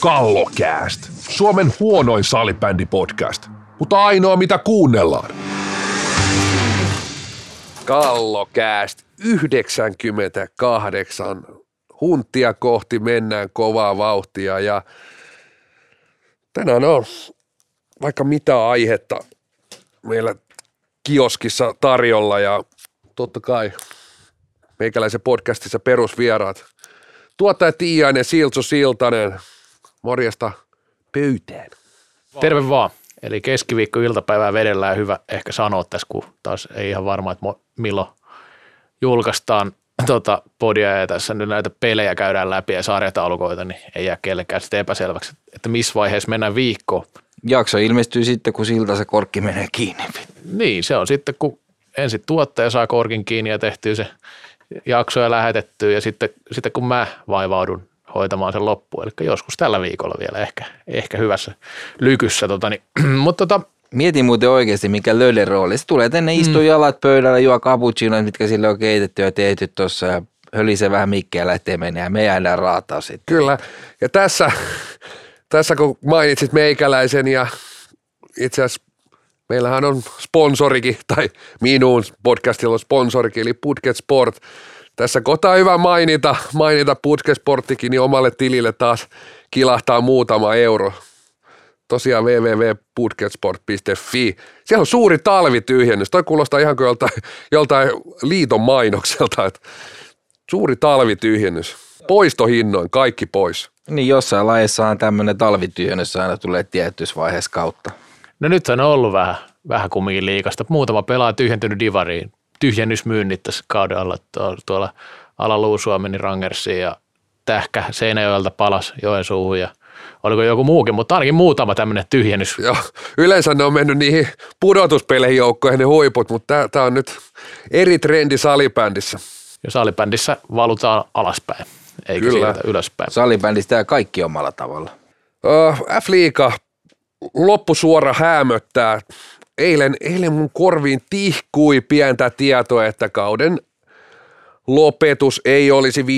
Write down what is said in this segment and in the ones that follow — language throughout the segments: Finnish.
Kallokääst. Suomen huonoin salibändipodcast, mutta ainoa mitä kuunnellaan. Kallokääst 98. Huntia kohti mennään kovaa vauhtia ja tänään on vaikka mitä aihetta meillä kioskissa tarjolla ja totta kai meikäläisen podcastissa perusvieraat. Tuottaja Tiiainen, Siltsu Siltanen, morjesta pöytään. Terve vaan. Eli keskiviikko iltapäivää vedellään hyvä ehkä sanoa tässä, kun taas ei ihan varma, että milloin julkaistaan tota, podia ja tässä nyt näitä pelejä käydään läpi ja sarjataulukoita, niin ei jää kellekään sitten epäselväksi, että missä vaiheessa mennään viikkoon. Jakso ilmestyy sitten, kun siltä se korkki menee kiinni. Niin, se on sitten, kun ensin tuottaja saa korkin kiinni ja tehtyy se jakso ja lähetettyä ja sitten, sitten kun mä vaivaudun hoitamaan sen loppuun, eli joskus tällä viikolla vielä ehkä, ehkä hyvässä lykyssä. Tota, niin, mutta tota, Mietin muuten oikeasti, mikä lölle rooli. Se tulee tänne, istuu mm. jalat pöydällä, juo cappuccino, mitkä sille on keitetty ja tehty tuossa ja hölisee vähän mikkiä lähtee menee ja me jäädään raataa sitten. Kyllä. Ja tässä, tässä kun mainitsit meikäläisen ja itse asiassa meillähän on sponsorikin, tai minun podcastilla on sponsorikin, eli Putket Sport. Tässä kohtaa hyvä mainita, mainita Putket Sporttikin, niin omalle tilille taas kilahtaa muutama euro. Tosiaan www.putketsport.fi. Siellä on suuri talvityhjennys. Toi kuulostaa ihan kuin joltain, joltain liiton mainokselta. Että suuri talvityhjennys. Poistohinnoin, kaikki pois. Niin jossain lajeessahan tämmöinen talvityhjennys aina tulee tietyssä vaiheessa kautta. No nyt on ollut vähän, vähän kumminkin liikasta. Muutama pelaa tyhjentynyt divariin. Tyhjennysmyynnit tässä kauden alla tuolla ala Luusua meni Rangersiin ja Tähkä Seinäjoelta palas Joensuuhun ja oliko joku muukin, mutta ainakin muutama tämmöinen tyhjennys. Joo, yleensä ne on mennyt niihin pudotuspeleihin joukkoihin ne huiput, mutta tämä on nyt eri trendi salibändissä. Ja salibändissä valutaan alaspäin, eikä Kyllä. sieltä ylöspäin. Salibändissä tämä kaikki omalla tavalla. Uh, F-liiga loppusuora hämöttää. Eilen, eilen mun korviin tihkui pientä tietoa, että kauden lopetus ei olisi 5.3.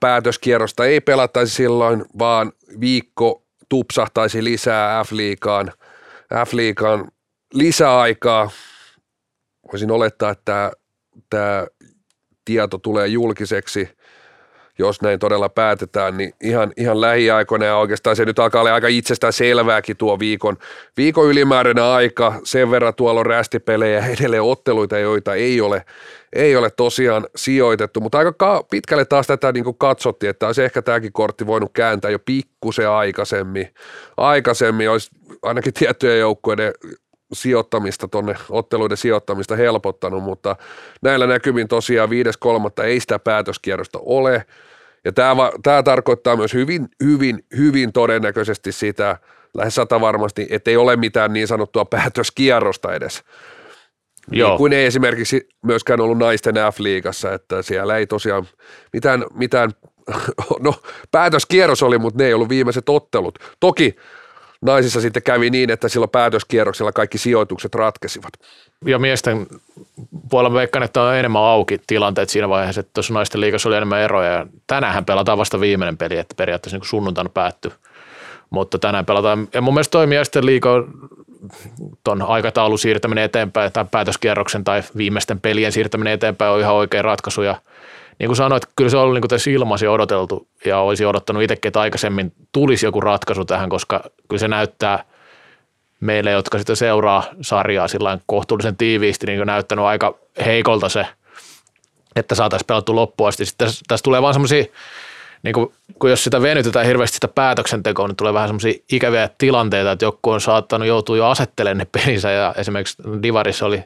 päätöskierrosta, ei pelattaisi silloin, vaan viikko tupsahtaisi lisää F-liigaan, F-liigaan lisäaikaa. Voisin olettaa, että tämä tieto tulee julkiseksi jos näin todella päätetään, niin ihan, ihan lähiaikoina ja oikeastaan se nyt alkaa olla aika itsestään selvääkin tuo viikon, viikon ylimääräinen aika. Sen verran tuolla on rästipelejä edelleen otteluita, joita ei ole, ei ole tosiaan sijoitettu, mutta aika pitkälle taas tätä niin kuin katsottiin, että olisi ehkä tämäkin kortti voinut kääntää jo pikkusen aikaisemmin. Aikaisemmin olisi ainakin tiettyjen joukkueiden sijoittamista tuonne otteluiden sijoittamista helpottanut, mutta näillä näkymin tosiaan 5.3. ei sitä päätöskierrosta ole. Ja tämä, tämä tarkoittaa myös hyvin, hyvin, hyvin todennäköisesti sitä, lähes sata varmasti, että ei ole mitään niin sanottua päätöskierrosta edes. Niin Joo. Niin kuin ei esimerkiksi myöskään ollut naisten F-liigassa, että siellä ei tosiaan mitään, mitään no päätöskierros oli, mutta ne ei ollut viimeiset ottelut. Toki naisissa sitten kävi niin, että silloin päätöskierroksella kaikki sijoitukset ratkesivat. Ja miesten puolella veikkaan, että on enemmän auki tilanteet siinä vaiheessa, että tuossa naisten liikassa oli enemmän eroja. Ja tänään pelataan vasta viimeinen peli, että periaatteessa niin sunnuntaina päättyy. Mutta tänään pelataan, ja mun mielestä toimii sitten liiko tuon aikataulun siirtäminen eteenpäin tai päätöskierroksen tai viimeisten pelien siirtäminen eteenpäin on ihan oikea ratkaisu. Ja niin kuin sanoit, kyllä se on ollut niin tässä ilmasi odoteltu ja olisi odottanut itsekin, että aikaisemmin tulisi joku ratkaisu tähän, koska kyllä se näyttää meille, jotka sitten seuraa sarjaa sillä kohtuullisen tiiviisti, niin näyttänyt aika heikolta se, että saataisiin pelattu loppuun asti. Sitten tässä, tässä tulee vaan semmoisia, niin kuin, kun jos sitä venytetään hirveästi sitä päätöksentekoa, niin tulee vähän semmoisia ikäviä tilanteita, että joku on saattanut joutua jo asettelemaan ne pelinsä ja esimerkiksi Divarissa oli,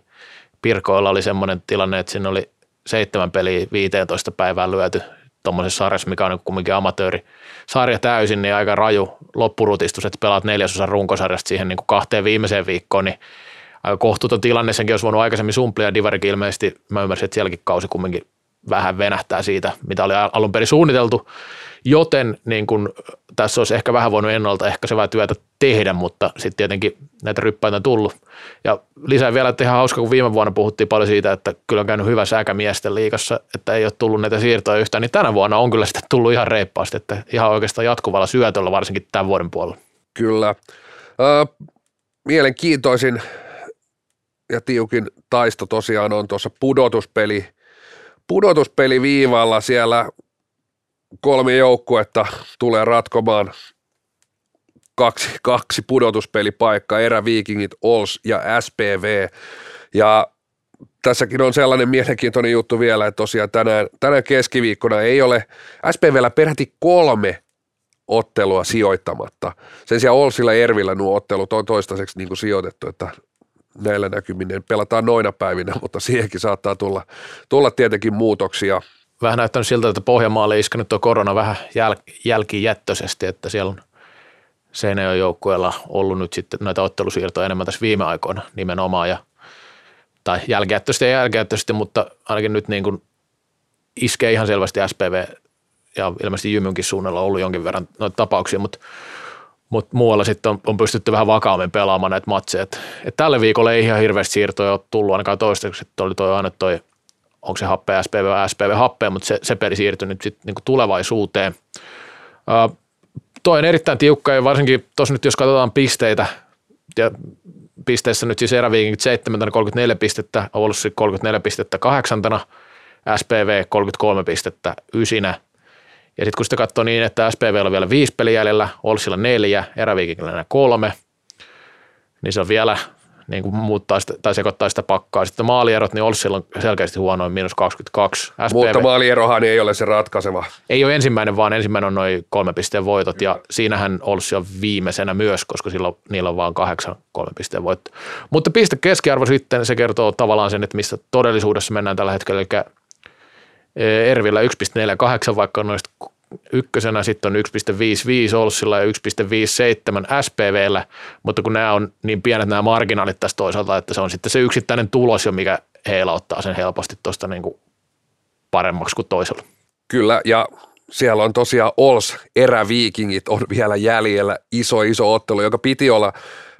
Pirkoilla oli semmoinen tilanne, että siinä oli seitsemän peliä 15 päivää lyöty tuommoisessa sarjassa, mikä on kumminkin amatööri sarja täysin, niin aika raju loppurutistus, että pelaat neljäsosan runkosarjasta siihen niin kuin kahteen viimeiseen viikkoon, niin aika kohtuuton tilanne, senkin olisi voinut aikaisemmin sumplia, Divarikin ilmeisesti, mä ymmärsin, että sielläkin kausi kumminkin vähän venähtää siitä, mitä oli alun perin suunniteltu, joten niin kun, tässä olisi ehkä vähän voinut ennalta ehkäisevää työtä tehdä, mutta sitten tietenkin näitä ryppäitä on tullut. Ja lisää vielä, että ihan hauska, kun viime vuonna puhuttiin paljon siitä, että kyllä on käynyt hyvä säkämiesten liikassa, että ei ole tullut näitä siirtoja yhtään, niin tänä vuonna on kyllä sitten tullut ihan reippaasti, että ihan oikeastaan jatkuvalla syötöllä varsinkin tämän vuoden puolella. Kyllä. Äh, mielenkiintoisin ja tiukin taisto tosiaan on tuossa pudotuspeli, pudotuspeli viivalla siellä kolme joukkuetta tulee ratkomaan kaksi, kaksi pudotuspelipaikkaa, Eräviikingit, Ols ja SPV. Ja tässäkin on sellainen mielenkiintoinen juttu vielä, että tosiaan tänään, tänään keskiviikkona ei ole SPVllä peräti kolme ottelua sijoittamatta. Sen sijaan Olsilla ja Ervillä nuo ottelut on toistaiseksi niin kuin sijoitettu, että näillä näkyminen pelataan noina päivinä, mutta siihenkin saattaa tulla, tulla tietenkin muutoksia. Vähän näyttänyt siltä, että Pohjanmaalle iskenyt tuo korona vähän jäl- jälkijättöisesti, että siellä on Seinäjoen joukkueella ollut nyt sitten näitä ottelusiirtoja enemmän tässä viime aikoina nimenomaan, ja, tai jälkijättöisesti ja jälkijättöisesti, mutta ainakin nyt niin kuin iskee ihan selvästi SPV ja ilmeisesti Jymynkin suunnalla ollut jonkin verran noita tapauksia, mutta mutta muualla sitten on, on, pystytty vähän vakaammin pelaamaan näitä matseja. Et, et tälle viikolle ei ihan hirveästi siirtoja ole tullut ainakaan toistaiseksi, että oli toi aina toi, onko se happe SPV vai SPV happe, mutta se, se peli siirtyi nyt sitten niinku tulevaisuuteen. Uh, toi on erittäin tiukka ja varsinkin tuossa nyt jos katsotaan pisteitä, ja pisteissä nyt siis eräviikin 7 34 pistettä, Oulussa 34 pistettä kahdeksantana, SPV 33 pistettä ysinä, ja sitten kun sitä katsoo niin, että SPV on vielä viisi peliä jäljellä, Olsilla neljä, Eräviikillä kolme, niin se on vielä niin kuin muuttaa sitä, tai sekoittaa sitä pakkaa. Sitten maalierot, niin Olssilla on selkeästi huonoin, miinus 22. SPV, Mutta maalierohan ei ole se ratkaiseva. Ei ole ensimmäinen, vaan ensimmäinen on noin kolme pisteen voitot, ja siinähän Olssi on viimeisenä myös, koska silloin, niillä on vain kahdeksan kolme pisteen voitto. Mutta piste keskiarvo sitten, se kertoo tavallaan sen, että missä todellisuudessa mennään tällä hetkellä, eli Ervillä 1,48, vaikka noista ykkösenä sitten on 1,55 Olssilla ja 1,57 SPVllä, mutta kun nämä on niin pienet nämä marginaalit tässä toisaalta, että se on sitten se yksittäinen tulos jo, mikä heillä ottaa sen helposti tuosta niin kuin paremmaksi kuin toisella. Kyllä, ja siellä on tosiaan Ols eräviikingit on vielä jäljellä, iso iso ottelu, joka piti olla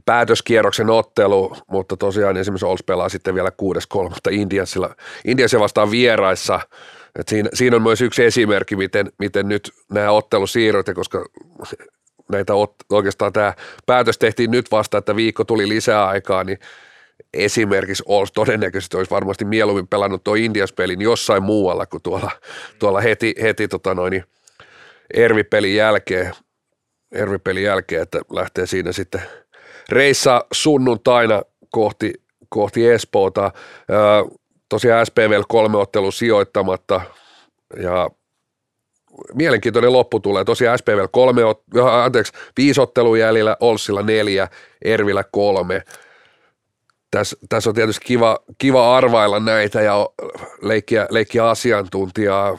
päätöskierroksen ottelu, mutta tosiaan esimerkiksi Ols pelaa sitten vielä 6.3. Indiansilla, Indiansia vastaan vieraissa – et siinä, siinä, on myös yksi esimerkki, miten, miten nyt nämä ottelusiirrot, ja koska näitä ot, oikeastaan tämä päätös tehtiin nyt vasta, että viikko tuli lisää aikaa, niin esimerkiksi Ols todennäköisesti olisi varmasti mieluummin pelannut tuo Indias-pelin jossain muualla kuin tuolla, tuolla heti, heti tota noin, Ervi-pelin jälkeen, Ervi-pelin jälkeen, että lähtee siinä sitten reissa sunnuntaina kohti, kohti Espoota. Öö, tosiaan SPVL kolme ottelu sijoittamatta ja mielenkiintoinen loppu tulee. Tosiaan SPVL kolme, anteeksi, viisi ottelua jäljellä, Olssilla neljä, Ervillä kolme. Tässä, tässä on tietysti kiva, kiva arvailla näitä ja leikkiä, leikkiä asiantuntijaa,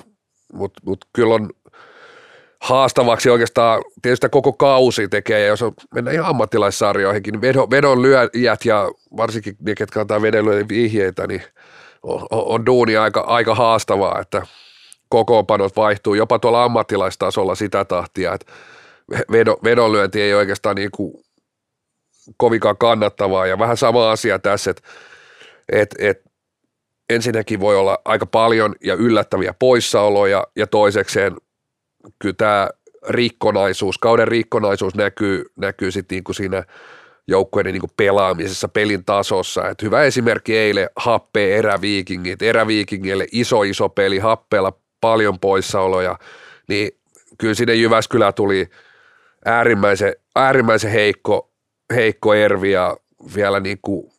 mutta mut kyllä on haastavaksi oikeastaan tietysti koko kausi tekee, ja jos on, mennään ihan ammattilaissarjoihinkin, niin vedon, vedon lyöjät ja varsinkin ne, ketkä antaa vedon vihjeitä, niin – on, on duuni aika, aika haastavaa, että kokoonpanot vaihtuu jopa tuolla ammattilaistasolla sitä tahtia, että vedon, vedonlyönti ei oikeastaan niin kuin kovinkaan kannattavaa. Ja vähän sama asia tässä, että et, et ensinnäkin voi olla aika paljon ja yllättäviä poissaoloja ja toisekseen kyllä tämä rikkonaisuus, kauden rikkonaisuus näkyy, näkyy sitten niin kuin siinä – joukkueiden niin pelaamisessa, pelin tasossa. Et hyvä esimerkki eilen Happe eräviikingit, eräviikingille iso iso peli, Happeella paljon poissaoloja, niin kyllä sinne Jyväskylä tuli äärimmäisen, äärimmäisen heikko, heikko Ervi ja vielä niin kuin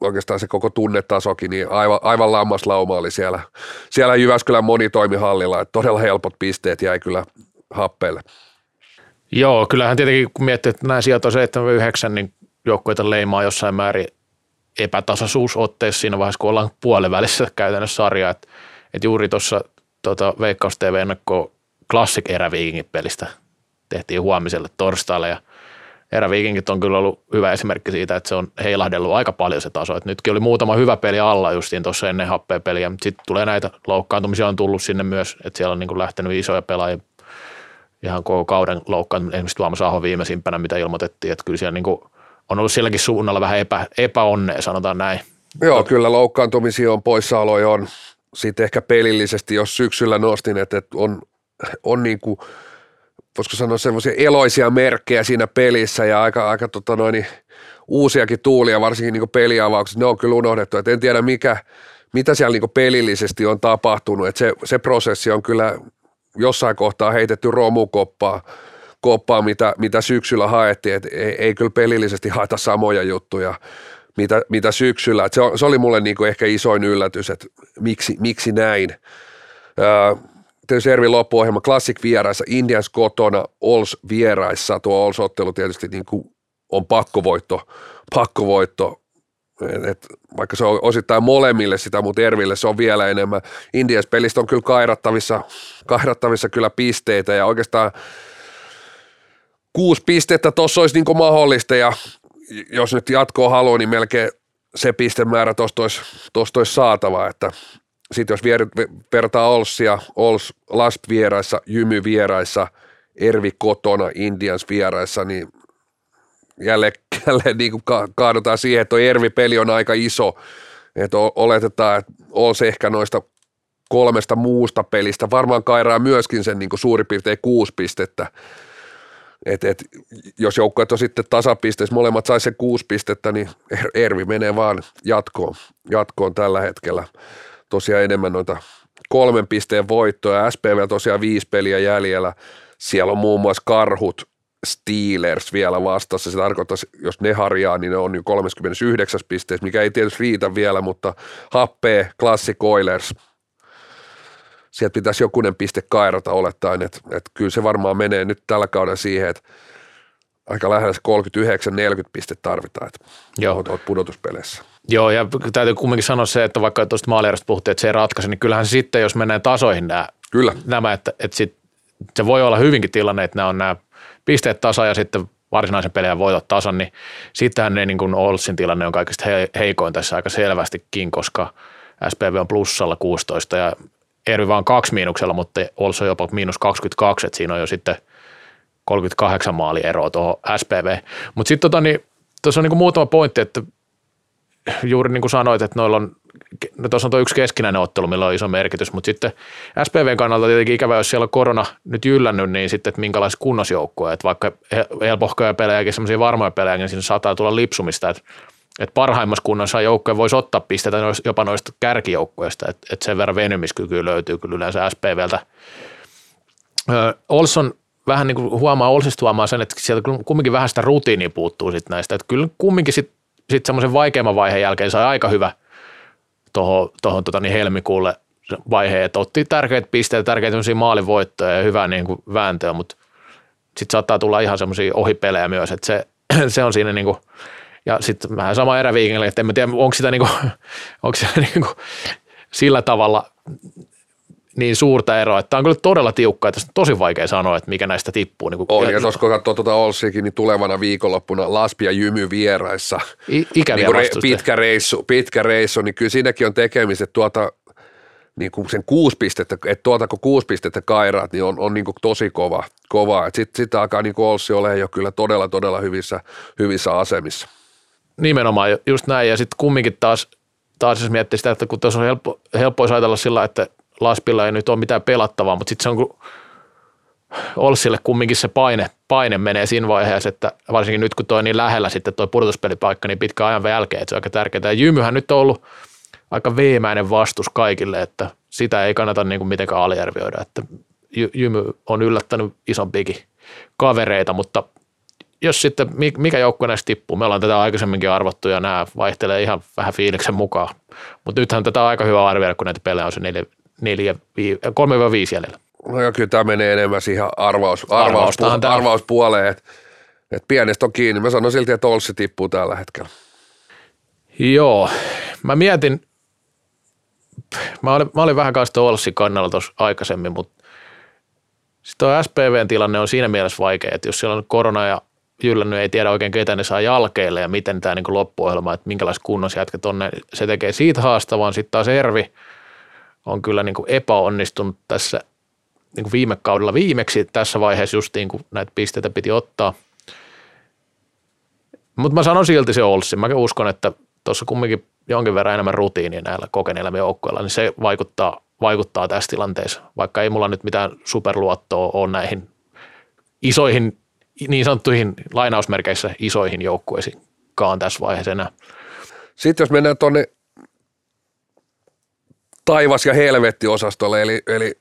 oikeastaan se koko tunnetasokin, niin aivan, aivan lammaslauma oli siellä, siellä Jyväskylän monitoimihallilla, että todella helpot pisteet jäi kyllä happeille. Joo, kyllähän tietenkin kun miettii, että nämä sijat on 7 niin joukkueita leimaa jossain määrin epätasaisuusotteessa siinä vaiheessa, kun ollaan puolivälissä käytännössä sarjaa. Että et juuri tuossa tota, Veikkaus TV ennakko Classic eräviikingin pelistä tehtiin huomiselle torstaille ja eräviikinkit on kyllä ollut hyvä esimerkki siitä, että se on heilahdellut aika paljon se taso. Et nytkin oli muutama hyvä peli alla justiin tuossa ennen happea peliä, mutta sitten tulee näitä loukkaantumisia on tullut sinne myös, että siellä on niin kuin lähtenyt isoja pelaajia ihan koko kauden loukkaantumisia. Esimerkiksi Tuomas Aho viimeisimpänä, mitä ilmoitettiin, että kyllä siellä niin kuin on ollut silläkin suunnalla vähän epä, epäonnea, sanotaan näin. Joo, kyllä loukkaantumisia on, poissaoloja on. Sitten ehkä pelillisesti, jos syksyllä nostin, että on, on niin kuin, voisiko sanoa semmoisia eloisia merkkejä siinä pelissä ja aika, aika tota noin, uusiakin tuulia, varsinkin niin peliavaukset, ne on kyllä unohdettu. Et en tiedä mikä, mitä siellä niin pelillisesti on tapahtunut. Et se, se prosessi on kyllä jossain kohtaa heitetty romukoppaa, koppaa, mitä, mitä syksyllä haettiin, että ei, ei kyllä pelillisesti haeta samoja juttuja, mitä, mitä syksyllä. Se, se oli mulle niin kuin ehkä isoin yllätys, että miksi, miksi näin. Öö, tietysti Ervin loppuohjelma Classic vieraissa, Indians kotona, Ols vieraissa. Tuo Ols-ottelu tietysti niin kuin on pakkovoitto, pakkovoitto et, vaikka se on osittain molemmille sitä, mutta Erville se on vielä enemmän. Indians pelistä on kyllä kairattavissa, kairattavissa kyllä pisteitä ja oikeastaan kuusi pistettä tuossa olisi niin mahdollista ja jos nyt jatkoa haluaa, niin melkein se pistemäärä tuosta olisi, tosta olisi saatava, että sitten jos vier, vertaa Olsia, Ols Lasp vieraissa, Jymy vieraissa, Ervi kotona, Indians vieraissa, niin jälleen, jälleen niin kuin kaadutaan siihen, että tuo Ervi-peli on aika iso, että oletetaan, että Ols ehkä noista kolmesta muusta pelistä varmaan kairaa myöskin sen niin kuin suurin piirtein kuusi pistettä, et, et, jos joukkueet on sitten tasapisteissä, molemmat saisi se kuusi pistettä, niin er-, Ervi menee vaan jatkoon, jatkoon tällä hetkellä. Tosiaan enemmän noita kolmen pisteen voittoja, SPV tosiaan viisi peliä jäljellä. Siellä on muun muassa Karhut, Steelers vielä vastassa. Se tarkoittaa, jos ne harjaa, niin ne on jo 39 pisteessä, mikä ei tietysti riitä vielä, mutta happee Classic Oilers – sieltä pitäisi jokunen piste kairata olettaen, että, että kyllä se varmaan menee nyt tällä kaudella siihen, että aika lähellä 39-40 pistettä tarvitaan, että Joo. olet pudotuspeleissä. Joo, ja täytyy kumminkin sanoa se, että vaikka tuosta maalierosta puhuttiin, että se ei ratkaise, niin kyllähän sitten, jos mennään tasoihin nämä, Kyllä. nämä että, että sit, se voi olla hyvinkin tilanne, että nämä on nämä pisteet tasa ja sitten varsinaisen pelejä voitot tasan, niin sittenhän ne niin kuin Olsin tilanne on kaikista heikoin tässä aika selvästikin, koska SPV on plussalla 16 ja eri vaan kaksi miinuksella, mutta Olso jopa miinus 22, että siinä on jo sitten 38 maali eroa tuohon SPV. Mutta sitten tota, niin, tuossa on niin muutama pointti, että juuri niin kuin sanoit, että noilla on, no tuossa on tuo yksi keskinäinen ottelu, millä on iso merkitys, mutta sitten SPVn kannalta tietenkin ikävä, jos siellä on korona nyt jyllännyt, niin sitten, että minkälaisia kunnosjoukkoja, että vaikka helpohkoja pelejä ja semmoisia varmoja pelejä, niin siinä saattaa tulla lipsumista, että että parhaimmassa kunnossa joukkoja voisi ottaa pisteitä jopa noista kärkijoukkoista, että, että sen verran venymiskykyä löytyy kyllä yleensä SPVltä. Olson vähän niin kuin huomaa, Olsista huomaa sen, että sieltä kumminkin vähän sitä rutiinia puuttuu sit näistä, että kyllä kumminkin sitten sit semmoisen vaikeamman vaiheen jälkeen sai aika hyvä tuohon tota, niin helmikuulle vaiheen, että otti tärkeitä pisteitä, tärkeitä maalivoittoja ja hyvää niin kuin vääntöä, mutta sitten saattaa tulla ihan semmoisia ohipelejä myös, että se, se on siinä niin kuin – ja sitten vähän sama eräviikingille, että en tiedä, onko sitä, niinku, onko sitä niinku sillä tavalla niin suurta eroa, että tämä on kyllä todella tiukka, että on tosi vaikea sanoa, että mikä näistä tippuu. Niin on, ja tuossa kun katsoo tuota Olsikin, niin tulevana viikonloppuna Laspi ja Jymy vieraissa. I, ikäviä niin re, pitkä, reissu, pitkä reissu, niin kyllä siinäkin on tekemistä, että tuota, niin kuin sen kuusi pistettä, että tuota kun kuusi pistettä kairaat, niin on, on niin kuin tosi kova. kova. Sitten sit alkaa niin kuin Olssi olemaan jo kyllä todella, todella hyvissä, hyvissä asemissa. Nimenomaan just näin ja sitten kumminkin taas, taas jos miettii sitä, että kun tuossa on helppo, helppo ajatella sillä, että Laspilla ei nyt ole mitään pelattavaa, mutta sitten se on kun Olssille kumminkin se paine, paine menee siinä vaiheessa, että varsinkin nyt kun toi niin lähellä sitten tuo pudotuspelipaikka niin pitkä ajan jälkeen, että se on aika tärkeää. Ja Jymyhän nyt on ollut aika veemäinen vastus kaikille, että sitä ei kannata niin kuin mitenkään aliarvioida, että Jymy on yllättänyt isompiakin kavereita, mutta jos sitten mikä joukkue näistä tippuu, me ollaan tätä aikaisemminkin arvottu ja nämä vaihtelee ihan vähän fiiliksen mukaan, mutta nythän tätä on aika hyvä arvioida, kun näitä pelejä on se 3-5 jäljellä. No ja kyllä tämä menee enemmän siihen arvaus, arvaus, arvauspuoleen, että et pienestä on kiinni. Mä sanon silti, että Olssi tippuu tällä hetkellä. Joo, mä mietin, mä olin, mä olin vähän kanssa Olssi kannalla tuossa aikaisemmin, mutta sitten tuo SPVn tilanne on siinä mielessä vaikea, että jos siellä on korona ja jyllännyt, ei tiedä oikein ketä ne saa jalkeille ja miten tämä niin loppuohjelma, että minkälaiset kunnossa jätkät on, se tekee siitä haastavan. Sitten taas Ervi on kyllä niin kuin epäonnistunut tässä niin kuin viime kaudella viimeksi tässä vaiheessa justiin, kun näitä pisteitä piti ottaa. Mutta mä sanon silti se Olssi. Mä uskon, että tuossa kumminkin jonkin verran enemmän rutiinia näillä kokeneilla joukkoilla, niin se vaikuttaa, vaikuttaa tässä tilanteessa. Vaikka ei mulla nyt mitään superluottoa ole näihin isoihin, niin sanottuihin lainausmerkeissä isoihin joukkueisiinkaan tässä vaiheessa enää. Sitten jos mennään tuonne taivas- ja helvetti-osastolle, eli, eli,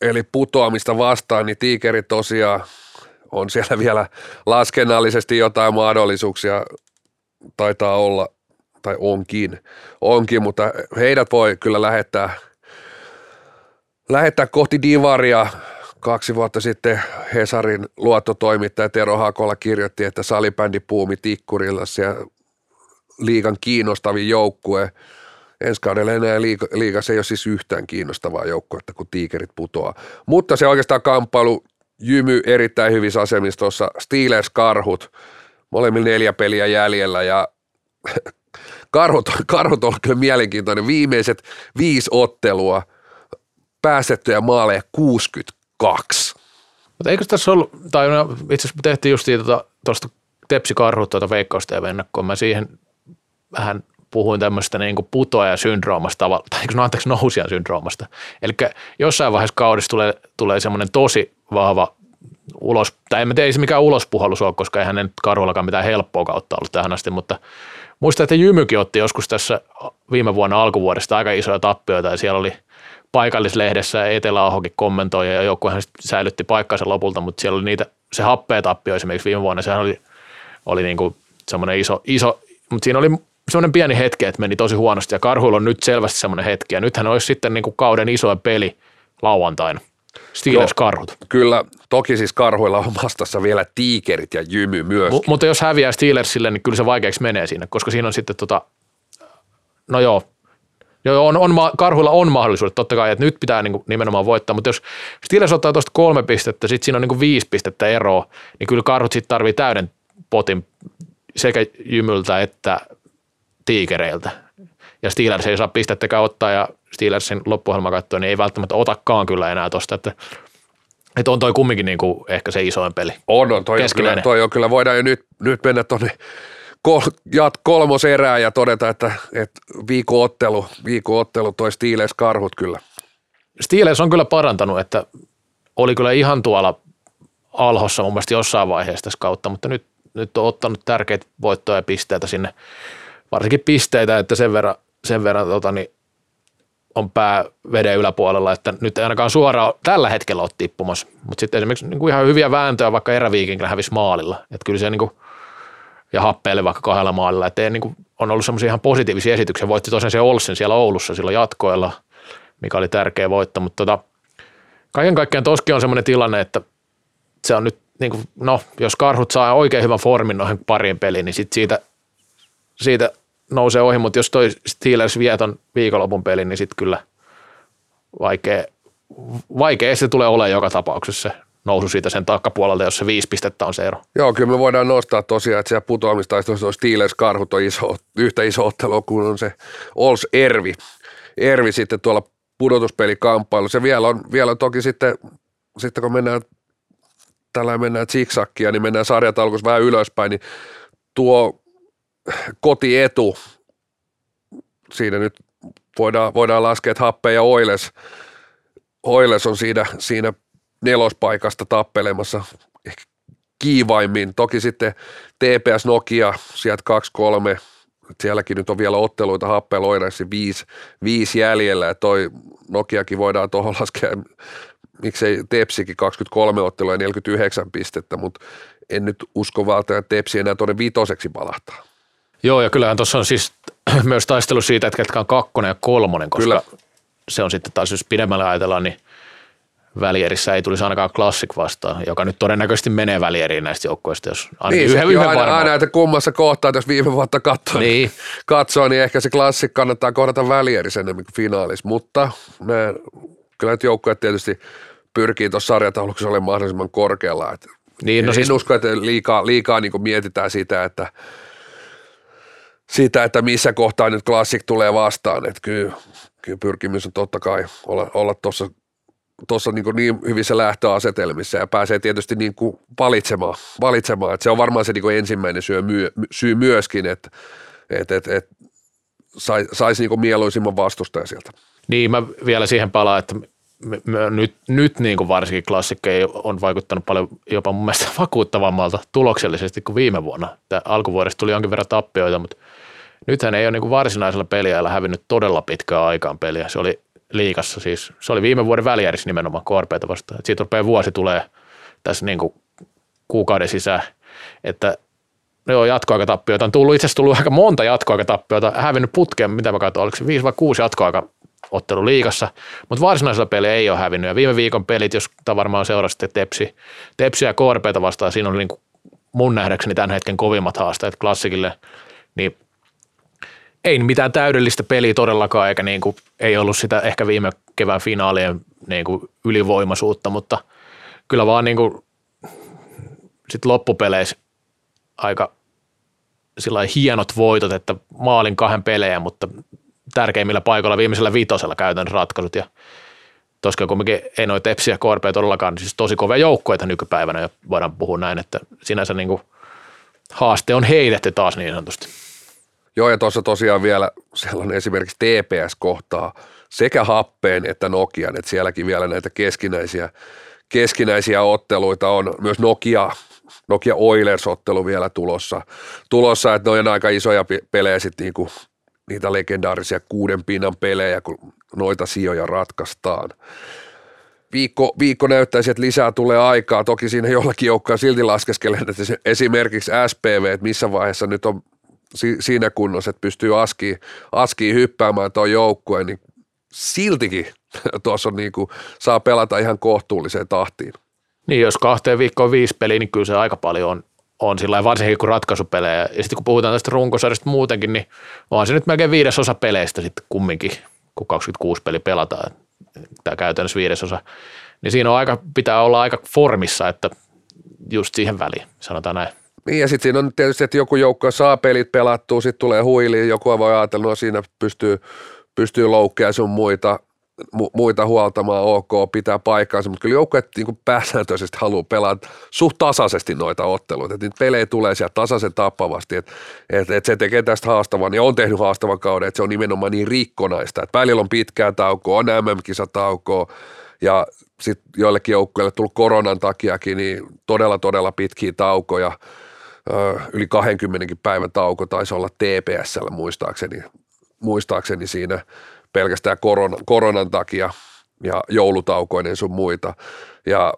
eli putoamista vastaan, niin tiikeri tosiaan on siellä vielä laskennallisesti jotain mahdollisuuksia, taitaa olla, tai onkin, onkin, mutta heidät voi kyllä lähettää, lähettää kohti Divaria. Kaksi vuotta sitten Hesarin luottotoimittaja Tero Hakola kirjoitti, että salibändi puumi tikkurilla siellä liigan kiinnostavin joukkue. Ensi kaudella enää liiga, liigassa ei ole siis yhtään kiinnostavaa joukkuetta, kun tiikerit putoaa. Mutta se oikeastaan kamppailu Jymy erittäin hyvissä asemissa tuossa Steelers Karhut, molemmilla neljä peliä jäljellä ja karhut, karhut on kyllä mielenkiintoinen. Viimeiset viisi ottelua, päästettyjä maaleja 62. Mutta eikö tässä ollut, tai no, itse asiassa tehtiin just tuosta tuota, Tepsi Karhut tuota veikkausta ja vennakkoa, mä siihen vähän puhuin tämmöistä niin kuin putoaja-syndroomasta, tai no, anteeksi, nousijan syndroomasta. Eli jossain vaiheessa kaudessa tulee, tulee semmoinen tosi vahva ulos, tai en tiedä, ei se mikään ulospuhallus ole, koska eihän ne nyt Karhullakaan mitään helppoa kautta ollut tähän asti, mutta muistan, että Jymykin otti joskus tässä viime vuonna alkuvuodesta aika isoja tappioita ja siellä oli paikallislehdessä Etelä-Ahokin kommentoi ja joukkuehan säilytti paikkansa lopulta, mutta siellä oli niitä, se happea tappio esimerkiksi viime vuonna, sehän oli, oli niin kuin semmoinen iso, iso, mutta siinä oli semmoinen pieni hetki, että meni tosi huonosti ja Karhuilla on nyt selvästi semmoinen hetki ja nythän olisi sitten niin kuin kauden isoin peli lauantaina. Steelers karhut. Kyllä, toki siis karhuilla on vastassa vielä tiikerit ja jymy myös. M- mutta jos häviää Steelersille, niin kyllä se vaikeaksi menee siinä, koska siinä on sitten tota, no joo, Joo, on, on, karhuilla on mahdollisuudet, totta kai, että nyt pitää niin kuin nimenomaan voittaa, mutta jos Steelers ottaa tuosta kolme pistettä, sitten siinä on niin kuin viisi pistettä eroa, niin kyllä karhut sitten tarvii täyden potin sekä jymyltä että tiikereiltä. Ja Steelers ei saa pistettäkään ottaa ja Steelersin loppuohjelma katsoa, niin ei välttämättä otakaan kyllä enää tosta, että että on toi kumminkin niin kuin ehkä se isoin peli. On, on. Toi, on kyllä, toi on kyllä, voidaan jo nyt, nyt mennä tuonne kol, jat kolmoserään ja todeta, että, että viikoottelu, viikoottelu toi Steelers karhut kyllä. Steelers on kyllä parantanut, että oli kyllä ihan tuolla alhossa mun mielestä jossain vaiheessa tässä kautta, mutta nyt, nyt on ottanut tärkeitä voittoja ja pisteitä sinne, varsinkin pisteitä, että sen verran, sen verran tota, niin on pää veden yläpuolella, että nyt ei ainakaan suoraan tällä hetkellä ole tippumassa. Mutta sitten esimerkiksi niin kuin ihan hyviä vääntöjä vaikka eräviikinkillä hävisi maalilla. Että kyllä se niin kuin, ja happeille vaikka kahdella maalilla. Että niin kuin, on ollut semmoisia ihan positiivisia esityksiä. Voitti tosiaan se Olsen siellä Oulussa silloin jatkoilla, mikä oli tärkeä voitto. Mutta tota, kaiken kaikkiaan toski on semmoinen tilanne, että se on nyt, niin kuin, no jos karhut saa oikein hyvän formin noihin pariin peliin, niin sit siitä, siitä nousee ohi, mutta jos toi Steelers vie ton viikonlopun pelin, niin sitten kyllä vaikea, vaikea se tulee olemaan joka tapauksessa se nousu siitä sen takkapuolelta, jos se viisi pistettä on se ero. Joo, kyllä me voidaan nostaa tosiaan, että siellä putoamistaistelussa on Steelers karhut on iso, yhtä iso ottelu kuin on se Ols Ervi. Ervi sitten tuolla pudotuspelikamppailu. Se vielä on, vielä on toki sitten, sitten kun mennään tällä mennään zigsakkia, niin mennään sarjataulukossa vähän ylöspäin, niin tuo kotietu. Siinä nyt voidaan, voidaan laskea, että Happe ja Oiles, Oiles on siinä, siinä nelospaikasta tappelemassa ehkä kiivaimmin. Toki sitten TPS Nokia sieltä 2-3, sielläkin nyt on vielä otteluita Happe Oilesi viisi, viisi jäljellä, että toi Nokiakin voidaan tuohon laskea, miksei Tepsikin 23 ottelua ja 49 pistettä, mutta en nyt usko valtaa, että Tepsi enää tuonne viitoseksi palahtaa. Joo, ja kyllähän tuossa on siis myös taistelu siitä, että ketkä on kakkonen ja kolmonen, koska Kyllä. se on sitten taas, jos pidemmälle ajatellaan, niin välierissä ei tulisi ainakaan klassik vastaan, joka nyt todennäköisesti menee välieriin näistä joukkoista, jos ainakin niin, yhden, yhden aina, aina, että kummassa kohtaa, jos viime vuotta katsoo, niin. katsoo, niin ehkä se klassik kannattaa kohdata välierissä enemmän kuin finaalis, mutta nämä, kyllä nyt joukkoja tietysti pyrkii tuossa sarjatauluksessa olemaan mahdollisimman korkealla, että Niin, no en siis, usko, että liikaa, liikaa niin mietitään sitä, että, sitä, että missä kohtaa nyt Classic tulee vastaan. Että kyllä, kyllä pyrkimys on totta kai olla, olla tuossa tuossa niin, niin hyvissä lähtöasetelmissa ja pääsee tietysti niin kuin valitsemaan, valitsemaan. Että se on varmaan se niin kuin ensimmäinen syy, myö, syy myöskin, että et, et, et saisi sais niin mieluisimman vastustajan sieltä. Niin, mä vielä siihen palaan, että nyt, nyt niin kuin varsinkin klassikkeja on vaikuttanut paljon jopa mun mielestä vakuuttavammalta tuloksellisesti kuin viime vuonna. Tämä alkuvuodesta tuli jonkin verran tappioita, mutta nythän ei ole niin kuin varsinaisella peliajalla hävinnyt todella pitkään aikaan peliä. Se oli liikassa siis, se oli viime vuoden välijärjessä nimenomaan korpeita vastaan. Et siitä rupeaa vuosi tulee tässä niin kuin kuukauden sisään, että joo, jatkoaikatappioita on tullut, itse asiassa tullut aika monta jatkoaikatappioita, hävinnyt putkeen, mitä mä katsoin, oliko se viisi vai kuusi jatkoaika ottelu liigassa, mutta varsinaisella peliä ei ole hävinnyt. Ja viime viikon pelit, jos varmaan seurasitte Tepsi, Tepsi ja Korpeita vastaan, siinä on niin kuin mun nähdäkseni tämän hetken kovimmat haasteet klassikille, niin ei mitään täydellistä peliä todellakaan, eikä niin kuin, ei ollut sitä ehkä viime kevään finaalien niin kuin ylivoimaisuutta, mutta kyllä vaan niin kuin, sit loppupeleissä aika hienot voitot, että maalin kahden pelejä, mutta tärkeimmillä paikoilla viimeisellä vitosella käytän ratkaisut ja tosiaan kumminkin ei noita tepsiä korpeja todellakaan, siis tosi kovia joukkoita nykypäivänä ja voidaan puhua näin, että sinänsä niin kuin haaste on heitetty taas niin sanotusti. Joo ja tuossa tosiaan vielä sellainen esimerkiksi TPS kohtaa sekä Happeen että Nokian, että sielläkin vielä näitä keskinäisiä, keskinäisiä otteluita on. Myös Nokia, Nokia Oilers-ottelu vielä tulossa, tulossa että ne on aika isoja pelejä sitten niinku niitä legendaarisia kuuden pinnan pelejä, kun noita sijoja ratkaistaan. Viikko, viikko näyttäisi, että lisää tulee aikaa. Toki siinä jollakin joukkoa silti laskeskelen, että esimerkiksi SPV, että missä vaiheessa nyt on siinä kunnossa, että pystyy askiin, askiin hyppäämään tuon joukkueen, niin siltikin tuossa on niin kuin, saa pelata ihan kohtuulliseen tahtiin. Niin, jos kahteen viikkoon viisi peliä, niin kyllä se aika paljon on, on sillä varsinkin kun ratkaisupelejä. Ja sitten kun puhutaan tästä runkosarjasta muutenkin, niin on se nyt melkein viidesosa peleistä sitten kumminkin, kun 26 peli pelataan. Tämä käytännössä viidesosa. Niin siinä on aika, pitää olla aika formissa, että just siihen väliin, sanotaan näin. Niin ja sitten siinä on tietysti, että joku joukko saa pelit pelattua, sitten tulee huili, joku voi ajatella, no siinä pystyy, pystyy loukkeja sun muita, mu, muita huoltamaan, ok, pitää paikkaansa, mutta kyllä joukkueet niin pääsääntöisesti haluaa pelata suht tasaisesti noita otteluita, että niitä pelejä tulee sieltä tasaisen tappavasti, että et, et se tekee tästä haastavan ja on tehnyt haastavan kauden, että se on nimenomaan niin rikkonaista, että välillä on pitkää taukoa, on MM-kisataukoa ja sitten joillekin joukkueille tullut koronan takiakin, niin todella, todella pitkiä taukoja, yli 20 päivän tauko taisi olla TPSllä muistaakseni, muistaakseni siinä pelkästään korona, koronan takia ja joulutaukoinen sun muita. Ja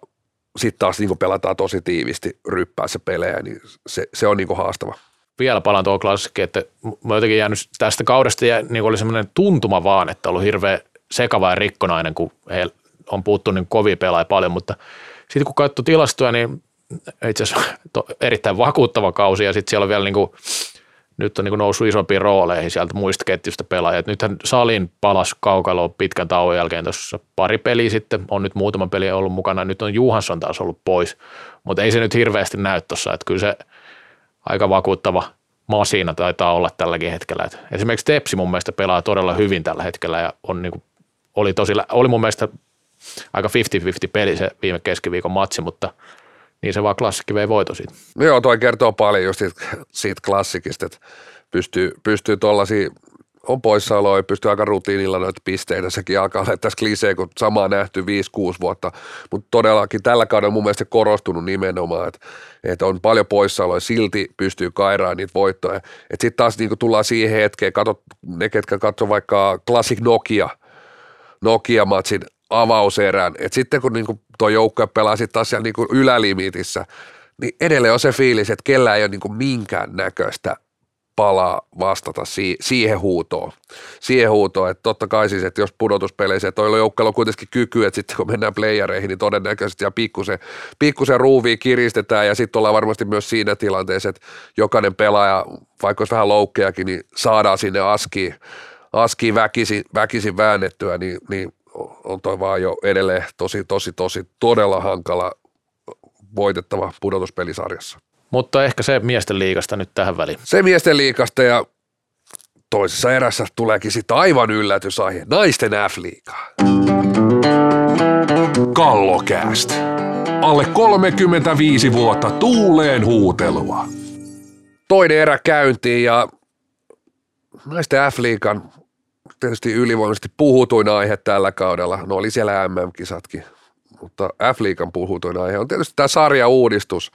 sitten taas niin pelataan tosi tiivisti ryppäässä pelejä, niin se, se on niin haastava. Vielä palaan tuohon klassikkiin, että mä jotenkin jäänyt tästä kaudesta ja niin oli semmoinen tuntuma vaan, että ollut hirveän sekava ja rikkonainen, kun he on puuttu niin kovia pelaajia paljon, mutta sitten kun katsoo tilastoja, niin itse asiassa erittäin vakuuttava kausi ja sitten siellä on vielä niin kuin, nyt on niin noussut isompiin rooleihin sieltä muista ketjusta pelaajia. Nythän Salin palas kaukaloon pitkän tauon jälkeen tuossa pari peliä sitten, on nyt muutama peli ollut mukana, nyt on Juhansson taas ollut pois, mutta ei se nyt hirveästi näy tuossa, että kyllä se aika vakuuttava masina taitaa olla tälläkin hetkellä. Et esimerkiksi Tepsi mun mielestä pelaa todella hyvin tällä hetkellä ja on niin kuin, oli, tosi, oli mun mielestä aika 50-50 peli se viime keskiviikon matsi, mutta – niin se vaan klassikki vei voito siitä. Joo, toi kertoo paljon just siitä, siitä klassikista, että pystyy, pystyy tuollaisia on poissaoloja, pystyy aika rutiinilla noita pisteitä, sekin alkaa olla tässä klisee, kun samaa nähty 5-6 vuotta, mutta todellakin tällä kaudella mun mielestä korostunut nimenomaan, että, että on paljon poissaoloja, silti pystyy kairaan niitä voittoja. Sitten taas niin tullaan siihen hetkeen, katsot, ne ketkä katsoo vaikka Classic Nokia, Nokia-matsin avauserän, että sitten kun niin tuo joukkue pelaa sitten taas siellä niin ylälimitissä, niin edelleen on se fiilis, että kellä ei ole niin minkään näköistä palaa vastata si- siihen huutoon. Siihen huutoon, että totta kai siis, että jos pudotuspeleissä, että toilla joukkueella on kuitenkin kyky, että sitten kun mennään playereihin, niin todennäköisesti ja pikkusen, pikkusen ruuviin kiristetään ja sitten ollaan varmasti myös siinä tilanteessa, että jokainen pelaaja, vaikka olisi vähän loukkejakin, niin saadaan sinne askiin, askiin väkisin, väkisin väännettyä, niin, niin on toi vaan jo edelleen tosi, tosi, tosi todella hankala voitettava pudotuspelisarjassa. Mutta ehkä se miesten liigasta nyt tähän väliin. Se miesten liikasta ja toisessa erässä tuleekin sitten aivan yllätysaihe, naisten F-liigaa. Kallokääst. Alle 35 vuotta tuuleen huutelua. Toinen erä käyntiin ja naisten F-liigan tietysti ylivoimaisesti puhutuin aihe tällä kaudella. No oli siellä MM-kisatkin, mutta F-liigan puhutuin aihe on tietysti tämä sarjauudistus,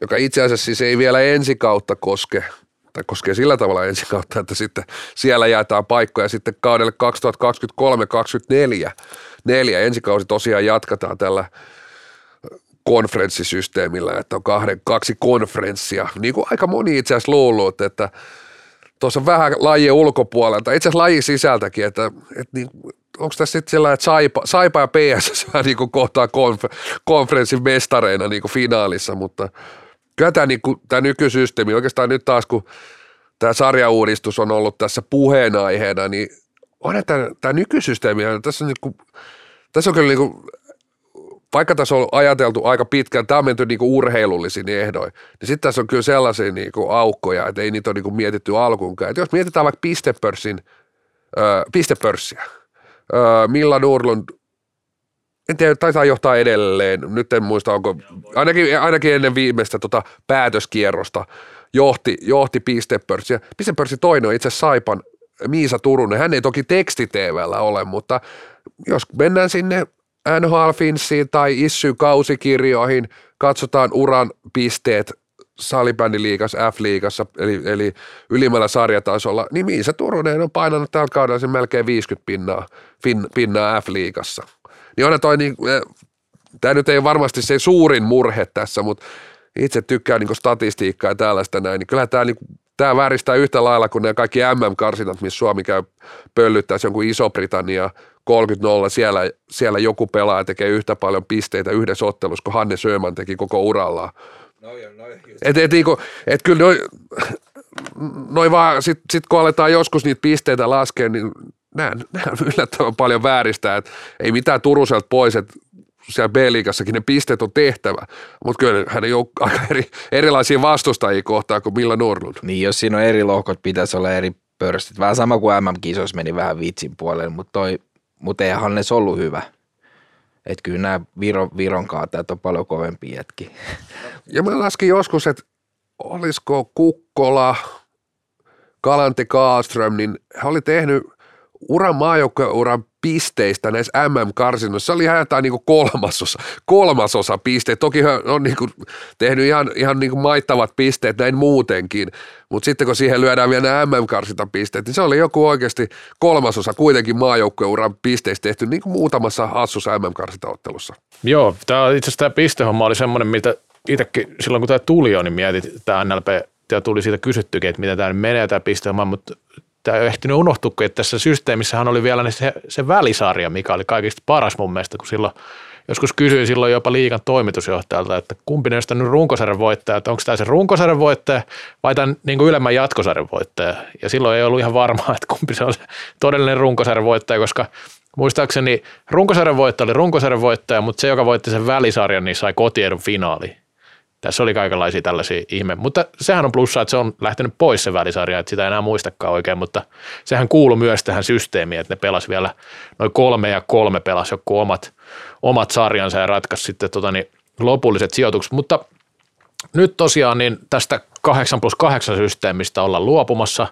joka itse asiassa siis ei vielä ensi kautta koske, tai koskee sillä tavalla ensi kautta, että sitten siellä jaetaan paikkoja sitten kaudelle 2023-2024. Neljä. Ensi kausi tosiaan jatketaan tällä konferenssisysteemillä, että on kahden, kaksi konferenssia, niin kuin aika moni itse asiassa luullut, että tuossa vähän lajien ulkopuolelta, itse asiassa lajin sisältäkin, että, että niin, onko tässä sitten sellainen, että Saipa, Saipa ja PS vähän niin kuin kohtaa konfer, konferenssin mestareina niin kuin finaalissa, mutta kyllä tämä, niin kuin, tämä nykysysteemi, oikeastaan nyt taas kun tämä sarjauudistus on ollut tässä puheenaiheena, niin on tämä, tämä nykysysteemi, tässä on, niin kuin, tässä on kyllä niin kuin, vaikka tässä on ajateltu aika pitkään, tämä on menty niinku urheilullisin ehdoin, niin sitten tässä on kyllä sellaisia niinku aukkoja, että ei niitä ole niinku mietitty alkuunkaan. Et jos mietitään vaikka pistepörssin, öö, pistepörssiä, öö, Milla Nurlund, en tiedä, taitaa johtaa edelleen, nyt en muista onko, ainakin, ainakin ennen viimeistä tota päätöskierrosta johti, johti pistepörssiä. Pistepörssi toinen on itse Saipan Miisa Turunen, hän ei toki tekstiteevällä ole, mutta jos mennään sinne NHL Finssiin tai Issy kausikirjoihin, katsotaan uran pisteet salibändiliigassa, F-liigassa, eli, eli ylimmällä sarjatasolla, niin Miisa Turunen on painanut tällä kaudella sen melkein 50 pinnaa, fin, pinnaa F-liigassa. Niin on toi niin, eh, tämä nyt ei varmasti se suurin murhe tässä, mutta itse tykkään niin statistiikkaa ja tällaista näin, niin kyllä tämä, niin, tämä vääristää yhtä lailla kuin nämä kaikki MM-karsinat, missä Suomi käy pöllyttäessä jonkun Iso-Britannia 30-0, siellä, siellä joku pelaaja tekee yhtä paljon pisteitä yhdessä ottelussa kuin Hanne Sööman teki koko urallaan. No joo, no et, et, niinku, et kyllä noi, noi vaan, sit, sit kun aletaan joskus niitä pisteitä laskea, niin nämä, nämä on yllättävän paljon vääristä, että ei mitään Turuselta pois, että siellä B-liigassakin ne pisteet on tehtävä, mutta kyllä hän ei ole aika eri, erilaisia vastustajia kohtaan kuin Milla Nurlund. Niin, jos siinä on eri lohkot, pitäisi olla eri pörstit. Vähän sama kuin MM-kisoissa meni vähän vitsin puolelle, mutta toi mutta eihän Hannes ollut hyvä. Että kyllä nämä Viron, Viron kaatajat on paljon kovempi jätki. Ja mä laskin joskus, että olisiko Kukkola, Kalante Kaalström, niin he oli tehnyt uran maajoukkeuran pisteistä näissä MM-karsinnoissa. Oli ihan jotain niin kolmasosa, kolmasosa pisteet. Toki hän on niin kuin tehnyt ihan, ihan niin kuin maittavat pisteet näin muutenkin, mutta sitten kun siihen lyödään vielä nämä MM-karsintapisteet, niin se oli joku oikeasti kolmasosa kuitenkin maajoukkueuran pisteistä tehty niin kuin muutamassa hassussa MM-karsintaottelussa. Joo, tämä itse asiassa tämä pistehomma oli semmoinen, mitä itsekin silloin kun tämä tuli jo, niin mietit tämä NLP ja tuli siitä kysyttykin, että miten tämä menee tämä pistehomma, mutta tämä ei ehtinyt unohtua, että tässä systeemissähän oli vielä se, se välisarja, mikä oli kaikista paras mun mielestä, kun silloin joskus kysyin silloin jopa liikan toimitusjohtajalta, että kumpi näistä nyt runkosarjan voittaja, että onko tämä se runkosarjan voittaja vai tämän niin kuin ylemmän jatkosarjan voittaja. Ja silloin ei ollut ihan varmaa, että kumpi se on se todellinen runkosarjan voittaja, koska muistaakseni runkosarjan voittaja oli runkosarjan voittaja, mutta se, joka voitti sen välisarjan, niin sai kotiedun finaali. Tässä oli kaikenlaisia tällaisia ihme, mutta sehän on plussa, että se on lähtenyt pois se välisarja, että sitä ei enää muistakaan oikein, mutta sehän kuuluu myös tähän systeemiin, että ne pelas vielä noin kolme ja kolme pelas joku omat, omat sarjansa ja ratkaisi sitten tota, niin, lopulliset sijoitukset, mutta nyt tosiaan niin tästä 8 plus 8 systeemistä ollaan luopumassa.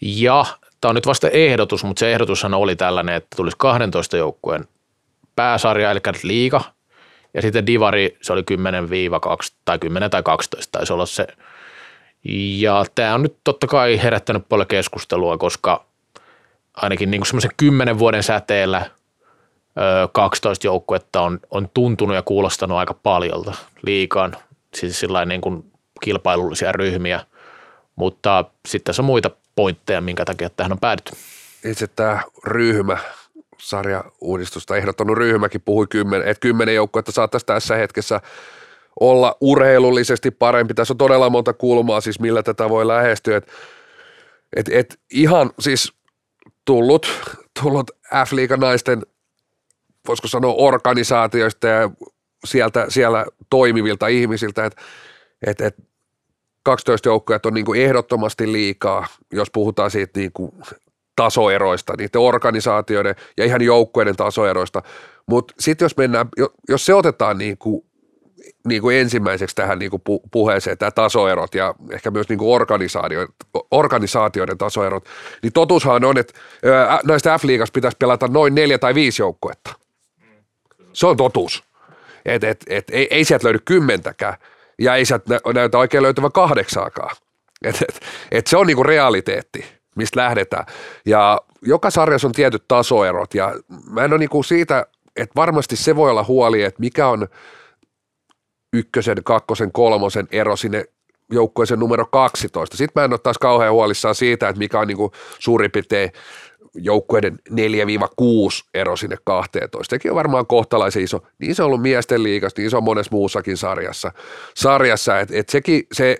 Ja tämä on nyt vasta ehdotus, mutta se ehdotushan oli tällainen, että tulisi 12 joukkueen pääsarja, eli liiga – ja sitten Divari, se oli 10-2 tai 10 tai 12 taisi olla se. Ja tämä on nyt totta kai herättänyt paljon keskustelua, koska ainakin niin semmoisen 10 vuoden säteellä 12 joukkuetta on, on tuntunut ja kuulostanut aika paljolta liikaan, siis sillä niin kuin kilpailullisia ryhmiä, mutta sitten tässä on muita pointteja, minkä takia tähän on päädytty. Itse tämä ryhmä, sarjauudistusta ehdottanut ryhmäkin puhui, kymmen, että kymmenen joukkuetta saattaisi tässä hetkessä olla urheilullisesti parempi. Tässä on todella monta kulmaa siis, millä tätä voi lähestyä. Et, et, et ihan siis tullut, tullut F-liigan naisten, voisiko sanoa organisaatioista ja sieltä, siellä toimivilta ihmisiltä, että et, et 12 joukkueet on niin ehdottomasti liikaa, jos puhutaan siitä niin kuin tasoeroista, niiden organisaatioiden ja ihan joukkueiden tasoeroista. Mutta sitten jos mennään, jos se otetaan niin kuin, niin kuin ensimmäiseksi tähän niin kuin puheeseen, tämä tasoerot ja ehkä myös niin kuin organisaatioiden, organisaatioiden tasoerot, niin totuushan on, että näistä F-liigassa pitäisi pelata noin neljä tai viisi joukkuetta. Se on totuus. Et, et, et, ei, ei sieltä löydy kymmentäkään ja ei sieltä näytä oikein löytyvän kahdeksaakaan. Et, et, et se on niinku realiteetti, mistä lähdetään. Ja joka sarjassa on tietyt tasoerot ja mä en ole niinku siitä, että varmasti se voi olla huoli, että mikä on ykkösen, kakkosen, kolmosen ero sinne joukkueeseen numero 12. Sitten mä en ole taas kauhean huolissaan siitä, että mikä on niinku suurin piirtein joukkueiden 4-6 ero sinne 12. Sekin on varmaan kohtalaisen iso. Niin se on ollut miesten liigassa, niin se on monessa muussakin sarjassa. sarjassa että et sekin, se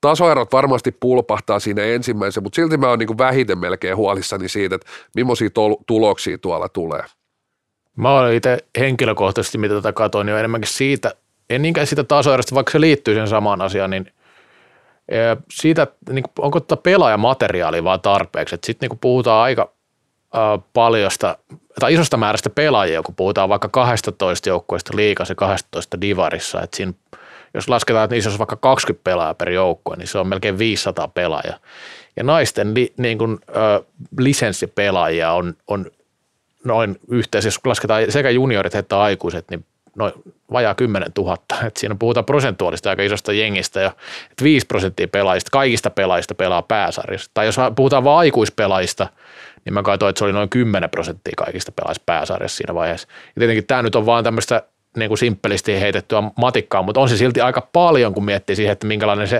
tasoerot varmasti pulpahtaa siinä ensimmäisen, mutta silti mä oon niin vähiten melkein huolissani siitä, että millaisia tuloksia tuolla tulee. Mä olen itse henkilökohtaisesti, mitä tätä katoin, niin enemmänkin siitä, en niinkään siitä tasoerosta, vaikka se liittyy sen samaan asiaan, niin siitä, niin onko tätä pelaajamateriaalia vaan tarpeeksi. Sitten niin puhutaan aika paljosta tai isosta määrästä pelaajia, kun puhutaan vaikka 12 joukkueesta liikassa ja 12 divarissa. Että siinä, jos lasketaan, että niissä olisi vaikka 20 pelaajaa per joukkue, niin se on melkein 500 pelaajaa. Ja naisten li, niin kuin, ö, lisenssipelaajia on, on noin yhteensä, jos lasketaan sekä juniorit että aikuiset, niin noin vajaa 10 000. Et siinä puhutaan prosentuaalista aika isosta jengistä ja 5 prosenttia pelaajista, kaikista pelaajista pelaa pääsarjassa. Tai jos puhutaan vain aikuispelaajista – niin mä katsoin, että se oli noin 10 prosenttia kaikista pelaajista pääsarjassa siinä vaiheessa. Ja tietenkin tämä nyt on vaan tämmöistä niin kuin simppelisti heitettyä matikkaa, mutta on se silti aika paljon, kun miettii siihen, että minkälainen se,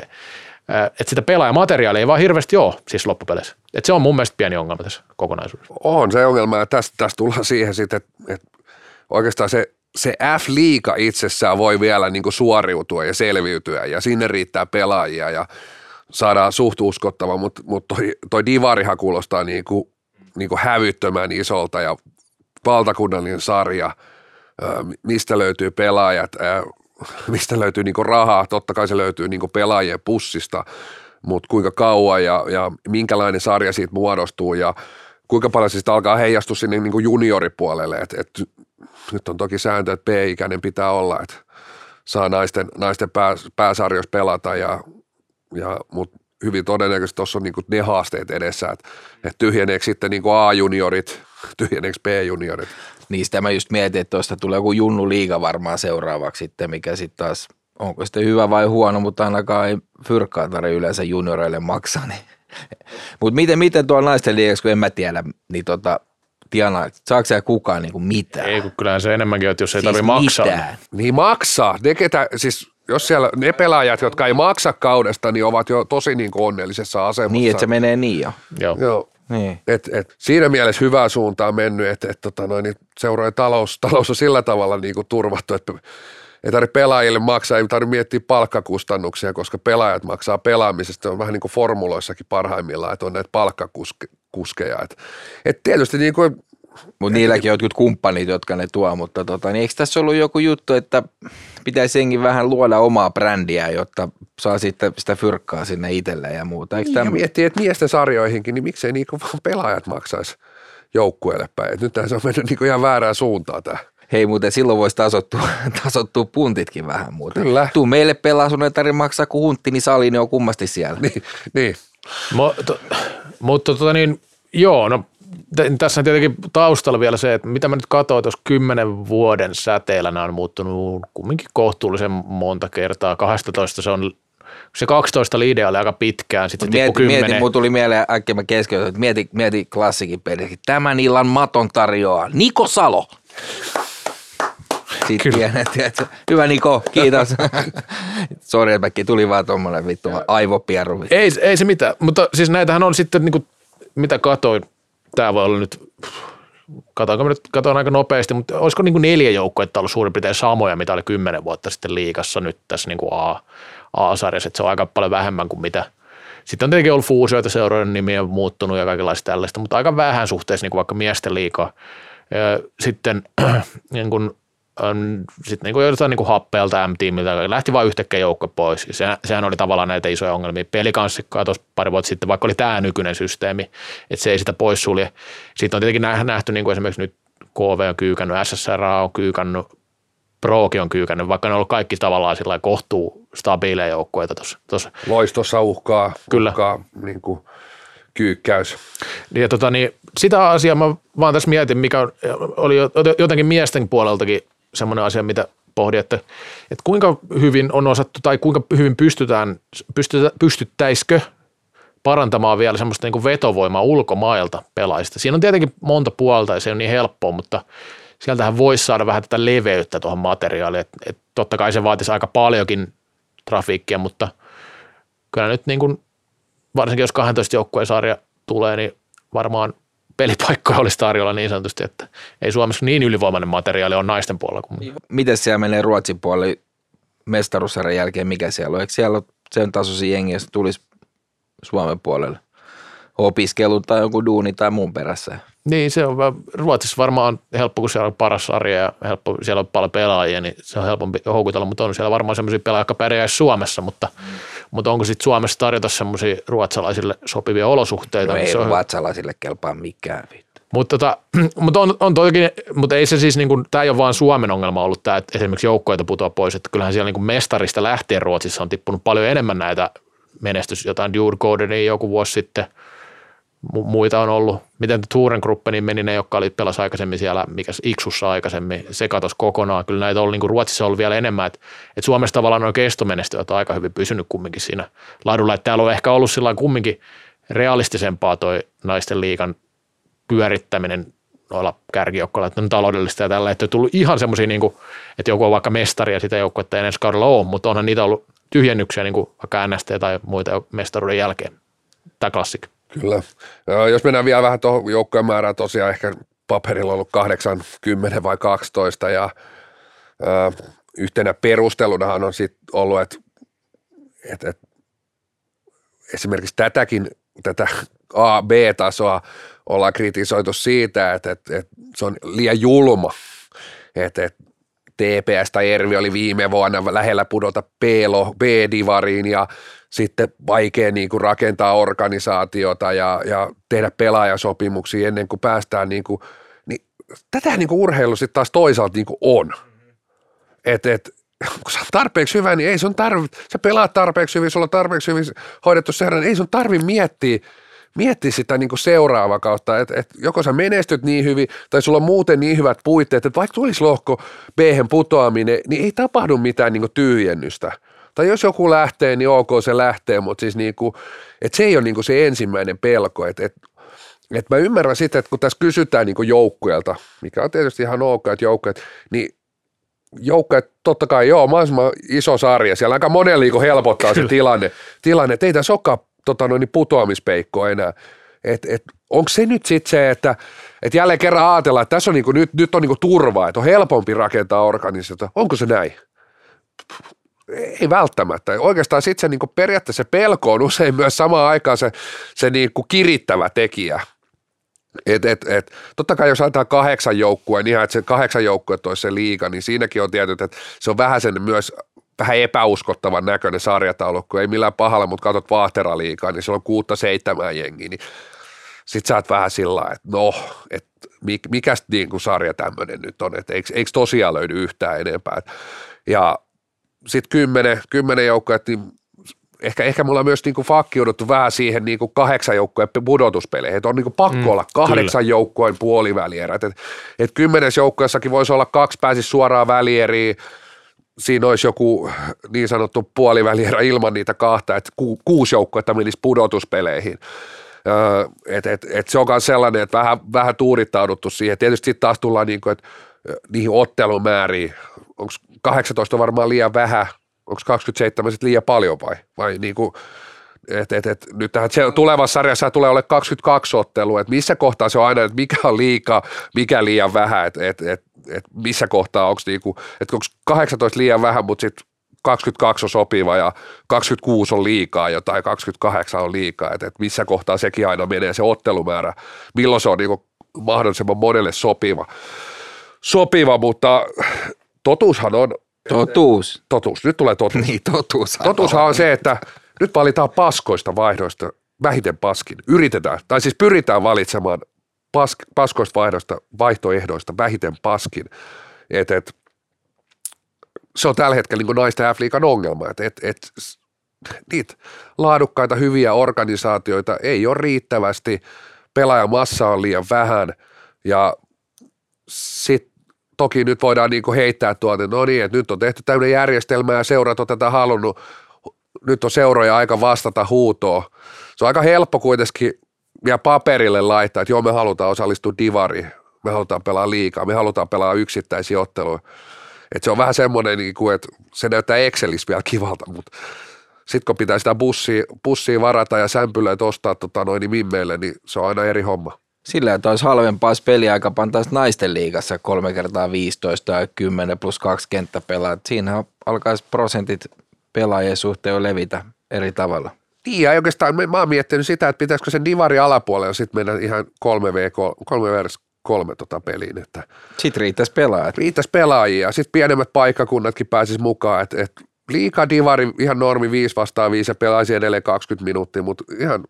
että sitä pelaajamateriaalia ei vaan hirveästi ole siis loppupeleissä. Että se on mun mielestä pieni ongelma tässä kokonaisuudessa. On se ongelma ja tästä, tästä tullaan siihen sitten, että, että oikeastaan se, se F-liiga itsessään voi vielä niin suoriutua ja selviytyä ja sinne riittää pelaajia ja saadaan suht uskottava, mutta, mutta toi, toi divarihan kuulostaa niin kuin niin kuin hävyttömän isolta ja valtakunnallinen sarja, mistä löytyy pelaajat, mistä löytyy niin rahaa, totta kai se löytyy niin pelaajien pussista, mutta kuinka kauan ja, ja minkälainen sarja siitä muodostuu ja kuinka paljon siitä alkaa heijastua sinne niin junioripuolelle, että et, nyt on toki sääntö, että B-ikäinen pitää olla, että saa naisten, naisten pää, pääsarjoissa pelata, ja, ja, mutta hyvin todennäköisesti tuossa on niin ne haasteet edessä, että, että tyhjeneekö sitten niin A-juniorit, tyhjeneekö B-juniorit. Niistä mä just mietin, että tuosta tulee joku Junnu liiga varmaan seuraavaksi sitten, mikä sitten taas, onko sitten hyvä vai huono, mutta ainakaan ei fyrkkaa tarvitse yleensä junioreille maksaa. Niin. mutta miten, miten tuolla naisten liigassa, kun en mä tiedä, niin tota, Tiana, saako siellä kukaan niin kuin mitään? Ei, kun kyllähän se enemmänkin, että jos ei siis tarvitse maksaa. Niin, niin maksaa. Ne, ketä, siis jos siellä ne pelaajat, jotka ei maksa kaudesta, niin ovat jo tosi niin kuin onnellisessa asemassa. Niin, että se menee niin jo. Joo. Joo. Niin. Et, et, siinä mielessä hyvää suuntaan mennyt, että et, tota noin, niin talous, talous on sillä tavalla niin kuin turvattu, että ei tarvitse pelaajille maksaa, ei tarvitse miettiä palkkakustannuksia, koska pelaajat maksaa pelaamisesta. Se on vähän niin kuin formuloissakin parhaimmillaan, että on näitä palkkakuskeja. Et, et tietysti niin kuin mutta niilläkin on jotkut kumppanit, jotka ne tuo, mutta tota, niin eikö tässä ollut joku juttu, että pitäisi jengi vähän luoda omaa brändiä, jotta saa sitten sitä fyrkkaa sinne itselleen ja muuta. Eikö niin, miettii, että miesten sarjoihinkin, niin miksei niinku vaan pelaajat maksaisi joukkueelle päin. Nyt se on mennyt niinku ihan väärään suuntaan tämä. Hei muuten silloin voisi tasottua, tasottua puntitkin vähän muuta. Kyllä. Tuu meille pelaa, sun ei tarvitse maksaa, kun huntti, niin sali niin on kummasti siellä. Niin, niin. Mutta, mutta tota niin, joo, no tässä on tietenkin taustalla vielä se, että mitä mä nyt katsoin, jos kymmenen vuoden säteellä nämä on muuttunut kumminkin kohtuullisen monta kertaa. 12 se on se 12 liideä oli aika pitkään, sitten se mieti, mieti, mun tuli mieleen äkkiä mä keskeytän, että mieti, mieti klassikin peli. Tämän illan maton tarjoaa Niko Salo. Sitten pienet, Hyvä Niko, kiitos. Sori, että tuli vaan tuommoinen vittu aivopierru. Ei, ei se mitään, mutta siis näitähän on sitten, niin kuin, mitä katoin, tämä voi olla nyt, katsoinko nyt, katsoin aika nopeasti, mutta olisiko niin kuin neljä joukkoetta ollut suurin piirtein samoja, mitä oli kymmenen vuotta sitten liikassa nyt tässä niin kuin A-sarjassa, että se on aika paljon vähemmän kuin mitä. Sitten on tietenkin ollut fuusioita, seurojen nimiä muuttunut ja kaikenlaista tällaista, mutta aika vähän suhteessa niin kuin vaikka miesten liikaa. Sitten niin kuin, sitten niin jotain niin happeelta M-tiimiltä, lähti vain yhtäkkiä joukko pois. Ja se, sehän oli tavallaan näitä isoja ongelmia. Pelikanssi tuossa pari vuotta sitten, vaikka oli tämä nykyinen systeemi, että se ei sitä poissulje. Sitten on tietenkin nähty niin kuin esimerkiksi nyt KV on kyykännyt, SSR on kyykännyt, Prokin on kyykännyt, vaikka ne on ollut kaikki tavallaan sillä kohtuu stabiileja joukkueita tuossa. Loistossa uhkaa, Kyllä. uhkaa niin kuin kyykkäys. Ja tota, niin, sitä asiaa mä vaan tässä mietin, mikä oli jotenkin miesten puoleltakin semmoinen asia, mitä pohdin, että, että kuinka hyvin on osattu tai kuinka hyvin pystytään, pystytä, pystyttäisikö parantamaan vielä semmoista niin kuin vetovoimaa ulkomailta pelaajista. Siinä on tietenkin monta puolta ja se on niin helppoa, mutta sieltähän voisi saada vähän tätä leveyttä tuohon materiaaliin. Et, et totta kai se vaatisi aika paljonkin trafiikkia, mutta kyllä nyt niin kuin, varsinkin jos 12 joukkueen sarja tulee, niin varmaan pelipaikkoja olisi tarjolla niin sanotusti, että ei Suomessa niin ylivoimainen materiaali on naisten puolella. Kuin... Miten siellä menee Ruotsin puolella mestaruussarjan jälkeen, mikä siellä on? Eikö siellä ole sen tasoisia jengiä, tulisi Suomen puolelle opiskelu tai joku duuni tai muun perässä? Niin, se on Ruotsissa varmaan helppo, kun siellä on paras sarja ja helppo, siellä on paljon pelaajia, niin se on helpompi houkutella, mutta on siellä varmaan sellaisia pelaajia, jotka pärjäisi Suomessa, mutta, mm. Mutta onko sitten Suomessa tarjota semmoisia ruotsalaisille sopivia olosuhteita? No ei on... ruotsalaisille kelpaa mikään. Mutta, tota, mutta, on, on toikin, mutta ei se siis, niin kuin, tämä ei ole vain Suomen ongelma ollut tämä, että esimerkiksi joukkoita putoaa pois, että kyllähän siellä niin kuin mestarista lähtien Ruotsissa on tippunut paljon enemmän näitä menestys, jotain Djurgårdenia joku vuosi sitten – muita on ollut. Miten Tuuren Gruppeniin meni ne, jotka oli pelas aikaisemmin siellä, mikä Iksussa aikaisemmin, se katosi kokonaan. Kyllä näitä on niin kuin Ruotsissa ollut vielä enemmän, että, että Suomessa tavallaan on kestomenestyöt on aika hyvin pysynyt kumminkin siinä laadulla. Että täällä on ehkä ollut sillä kumminkin realistisempaa toi naisten liikan pyörittäminen noilla kärkijoukkoilla, että on taloudellista ja tällä, että on tullut ihan semmoisia, niin että joku on vaikka mestari ja sitä joukkuetta ei ensi kaudella ole, mutta onhan niitä ollut tyhjennyksiä niin kuin vaikka NST tai muita mestaruuden jälkeen. Tämä klassikko. Kyllä. Jos mennään vielä vähän tuohon joukkojen määrään, tosiaan ehkä paperilla ollut 8, 10 vai 12 ja ö, yhtenä perustelunahan on sitten ollut, että et, et, esimerkiksi tätäkin, tätä A-B-tasoa ollaan kritisoitu siitä, että et, et se on liian julma, että et TPS tai Ervi oli viime vuonna lähellä pudota B-divariin ja sitten vaikea niin kuin rakentaa organisaatiota ja, ja tehdä pelaajasopimuksia ennen kuin päästään niin kuin, niin tätä niin kuin urheilu sitten taas toisaalta niin kuin on. Että et, kun sä tarpeeksi hyvä, niin ei sun tarvi, sä pelaat tarpeeksi hyvin, sulla on tarpeeksi hyvin hoidettu seura, niin ei sun tarvi miettiä, miettiä sitä niin kuin seuraava kautta, että, että joko sä menestyt niin hyvin tai sulla on muuten niin hyvät puitteet, että vaikka tulisi lohko b putoaminen, niin ei tapahdu mitään niin kuin tyhjennystä – tai jos joku lähtee, niin ok se lähtee, mutta siis niinku, että se ei ole niinku se ensimmäinen pelko, että et, et mä ymmärrän sitä, että kun tässä kysytään niinku joukkueelta, mikä on tietysti ihan ok, että joukkueet, niin joukkueet totta kai joo, mahdollisimman iso sarja, siellä aika monen liiko helpottaa se tilanne, tilanne, että ei tässä olekaan tota noin, niin putoamispeikkoa enää. Et, et, onko se nyt sitten se, että et jälleen kerran ajatellaan, että tässä on niinku, nyt, nyt on niinku turvaa, että on helpompi rakentaa organisaatiota. Onko se näin? Ei välttämättä. Oikeastaan sitten se niin periaatteessa se pelko on usein myös samaan aikaan se, se niin kirittävä tekijä. Et, et, et, totta kai jos ajatellaan kahdeksan joukkueen, niin ihan, että se kahdeksan joukkueen olisi se liiga, niin siinäkin on tietyt, että se on vähän sen myös vähän epäuskottavan näköinen sarjataulukko, ei millään pahalla, mutta katsot Vaahtera-liigaa, niin se on kuutta seitsemän jengiä, niin sit sä oot vähän sillä että no, että mikä niin sarja tämmöinen nyt on, että eikö, eikö tosiaan löydy yhtään enempää. Ja sitten kymmenen, kymmenen joukkoja, niin ehkä, ehkä mulla on myös niinku fakkiuduttu vähän siihen niinku kahdeksan joukkojen pudotuspeleihin, että on niinku pakko mm, olla kahdeksan kyllä. joukkojen puolivälierät, että et kymmenes joukkueessakin voisi olla kaksi pääsisi suoraan välieriin, siinä olisi joku niin sanottu puolivälierä ilman niitä kahta, että ku, kuusi joukkuetta menisi pudotuspeleihin. Öö, et, et, et se on myös sellainen, että vähän, vähän tuurittauduttu siihen. Tietysti sitten taas tullaan niin kuin, että niihin ottelumääriin, onko 18 varmaan liian vähän, onko 27 sitten liian paljon vai, vai niin kuin, et, et, et, nyt tähän tulevassa sarjassa tulee olla 22 ottelua, että missä kohtaa se on aina, että mikä on liikaa, mikä liian vähän, että et, et, et missä kohtaa onko niinku, että onko 18 liian vähän, mutta sitten 22 on sopiva ja 26 on liikaa jotain, 28 on liikaa, että, että missä kohtaa sekin aina menee se ottelumäärä, milloin se on niinku mahdollisimman monelle sopiva? Sopiva, mutta totuushan on, Totuus. totuus, nyt tulee totuus. Niin, totuus. Totuushan on se, että nyt valitaan paskoista vaihdoista vähiten paskin. Yritetään, tai siis pyritään valitsemaan pask, paskoista vaihdoista, vaihtoehdoista vähiten paskin. Et, et, se on tällä hetkellä niin naisten F-liikan ongelma, että et, et, niitä laadukkaita hyviä organisaatioita ei ole riittävästi, pelaajamassa on liian vähän ja sitten toki nyt voidaan niin heittää tuolta, no niin, että nyt on tehty tämmöinen järjestelmä ja seurat on tätä halunnut, nyt on seuroja aika vastata huutoon. Se on aika helppo kuitenkin vielä paperille laittaa, että joo me halutaan osallistua divariin, me halutaan pelaa liikaa, me halutaan pelaa yksittäisiä otteluja. Et se on vähän semmoinen, niin kuin, että se näyttää Excelissä vielä kivalta, mutta sitten kun pitää sitä bussia, bussia varata ja sämpylöitä ostaa tota, noin niin mimmeille, niin se on aina eri homma. Sillä, että olisi halvempaa, jos peliaika pantaisi naisten liigassa 3 kertaa 15 ja 10 plus 2 kenttäpelaa. Siinähän alkaisi prosentit pelaajien suhteen jo levitä eri tavalla. Niin, ja oikeastaan mä, oon miettinyt sitä, että pitäisikö sen divari alapuolella sitten mennä ihan 3v3, 3 vs 3 tota peliin, että Sitten riittäisi pelaajat. riittäisi pelaajia ja sitten pienemmät paikkakunnatkin pääsis mukaan, että et liika divari ihan normi 5 vastaan 5 ja pelaisi edelleen 20 minuuttia, mutta ihan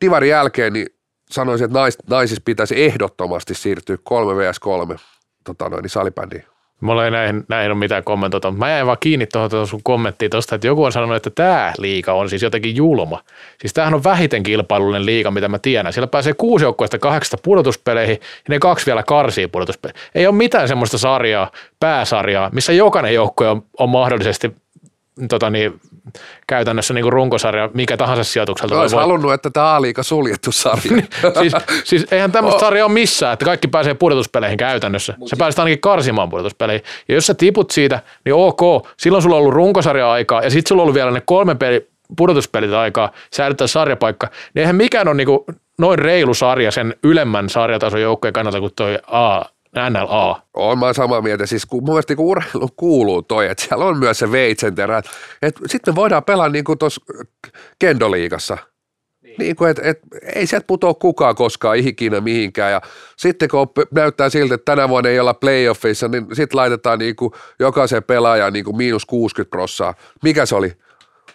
divarin jälkeen niin sanoisin, että nais, naisissa pitäisi ehdottomasti siirtyä 3 vs 3 tota noin, niin salibändiin. Mulla ei näihin, näihin ole mitään kommentoita, mutta mä jäin vaan kiinni tuohon sun kommenttiin tuosta, että joku on sanonut, että tämä liiga on siis jotenkin julma. Siis tämähän on vähiten kilpailullinen liiga, mitä mä tiedän. Siellä pääsee kuusi joukkueesta kahdeksasta pudotuspeleihin ja ne kaksi vielä karsii pudotuspeleihin. Ei ole mitään semmoista sarjaa, pääsarjaa, missä jokainen joukkue on, on mahdollisesti tota niin, käytännössä niin kuin runkosarja, mikä tahansa sijoitukselta. voi Olisi voittaa. halunnut, että tämä A-liiga suljettu sarja. siis, siis eihän tämmöistä sarjaa ole missään, että kaikki pääsee pudotuspeleihin käytännössä. Sä pääset ainakin karsimaan pudotuspeleihin. Ja jos sä tiput siitä, niin ok, silloin sulla on ollut runkosarja-aikaa ja sitten sulla on ollut vielä ne kolme peli, pudotuspelit aikaa säilyttää sarjapaikka. Niin eihän mikään ole niinku noin reilu sarja sen ylemmän sarjatason joukkojen kannalta kuin toi A, NLA. On mä samaa mieltä. Siis kun, mun mielestä kun urheilu kuuluu toi, että siellä on myös se veitsenterä. Sitten voidaan pelaa niin kuin tuossa kendoliigassa. Niin kuin, et, et, ei sieltä putoa kukaan koskaan ikinä mihinkään. Ja sitten kun näyttää siltä, että tänä vuonna ei olla playoffissa, niin sitten laitetaan niin kuin jokaisen pelaajan niin kuin miinus 60 prossaa. Mikä se oli?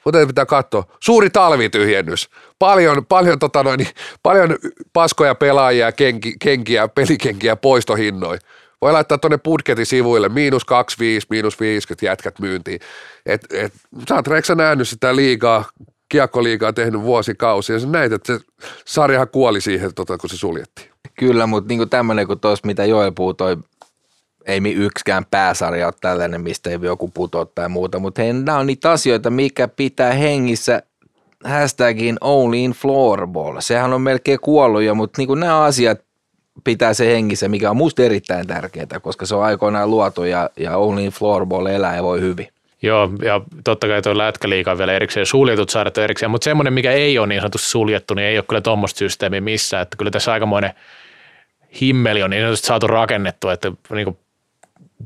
Mutta pitää katsoa. Suuri talvityhjennys. Paljon, paljon, tota noin, niin paljon paskoja pelaajia, kenki, kenkiä, pelikenkiä poistohinnoin. Voi laittaa tuonne budjetin sivuille miinus 25, miinus 50 jätkät myyntiin. Et, et, sä oot Reksa nähnyt sitä liigaa, kiekkoliigaa tehnyt vuosikausia. Sä näit, että se sarjahan kuoli siihen, tota, kun se suljettiin. Kyllä, mutta niinku tämmöinen kuin tuossa, mitä Joel puhuu, toi ei yksikään pääsarja ole tällainen, mistä ei joku putoa tai muuta, mutta hei, nämä on niitä asioita, mikä pitää hengissä hashtagin only in floorball. Sehän on melkein kuollut mutta niinku nämä asiat pitää se hengissä, mikä on musta erittäin tärkeää, koska se on aikoinaan luotu ja, ja only in floorball elää ja voi hyvin. Joo, ja totta kai tuo lätkäliiga on vielä erikseen, suljetut on erikseen, mutta semmoinen, mikä ei ole niin sanotusti suljettu, niin ei ole kyllä tuommoista systeemiä missään, että kyllä tässä aikamoinen himmeli on niin sanotusti saatu rakennettua, että niin kuin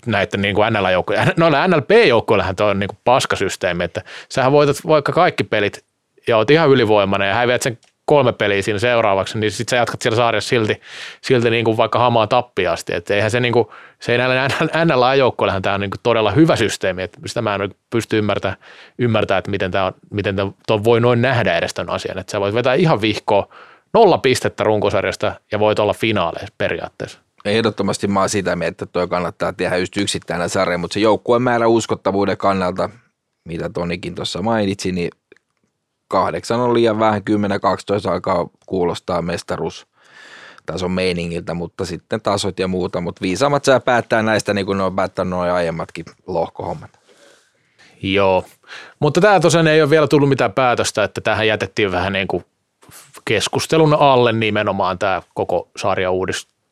näiden niin kuin NL-joukkojen, NLP-joukkoillahan tuo on niin kuin paskasysteemi, että sähän voitat vaikka kaikki pelit ja oot ihan ylivoimainen ja häviät sen kolme peliä siinä seuraavaksi, niin sitten sä jatkat siellä sarjassa silti, silti niin kuin vaikka hamaan tappiin asti. Että eihän se, niin kuin, se ei näillä NLA-joukkoillahan tämä on niin kuin todella hyvä systeemi, että sitä mä en pysty ymmärtämään, ymmärtämään että miten tämä on, miten tämä voi noin nähdä edes tämän asian. Että sä voit vetää ihan vihkoa nolla pistettä runkosarjasta ja voit olla finaaleissa periaatteessa. Ehdottomasti mä oon sitä mieltä, että toi kannattaa tehdä just yksittäinen sarja, mutta se joukkueen määrä uskottavuuden kannalta, mitä Tonikin tuossa mainitsi, niin kahdeksan on liian vähän, 10-12 alkaa kuulostaa mestaruus tason meiningiltä, mutta sitten tasot ja muuta, mutta viisaammat saa päättää näistä niin kuin ne on päättänyt noin aiemmatkin lohkohommat. Joo, mutta tämä tosiaan ei ole vielä tullut mitään päätöstä, että tähän jätettiin vähän niin kuin keskustelun alle nimenomaan tämä koko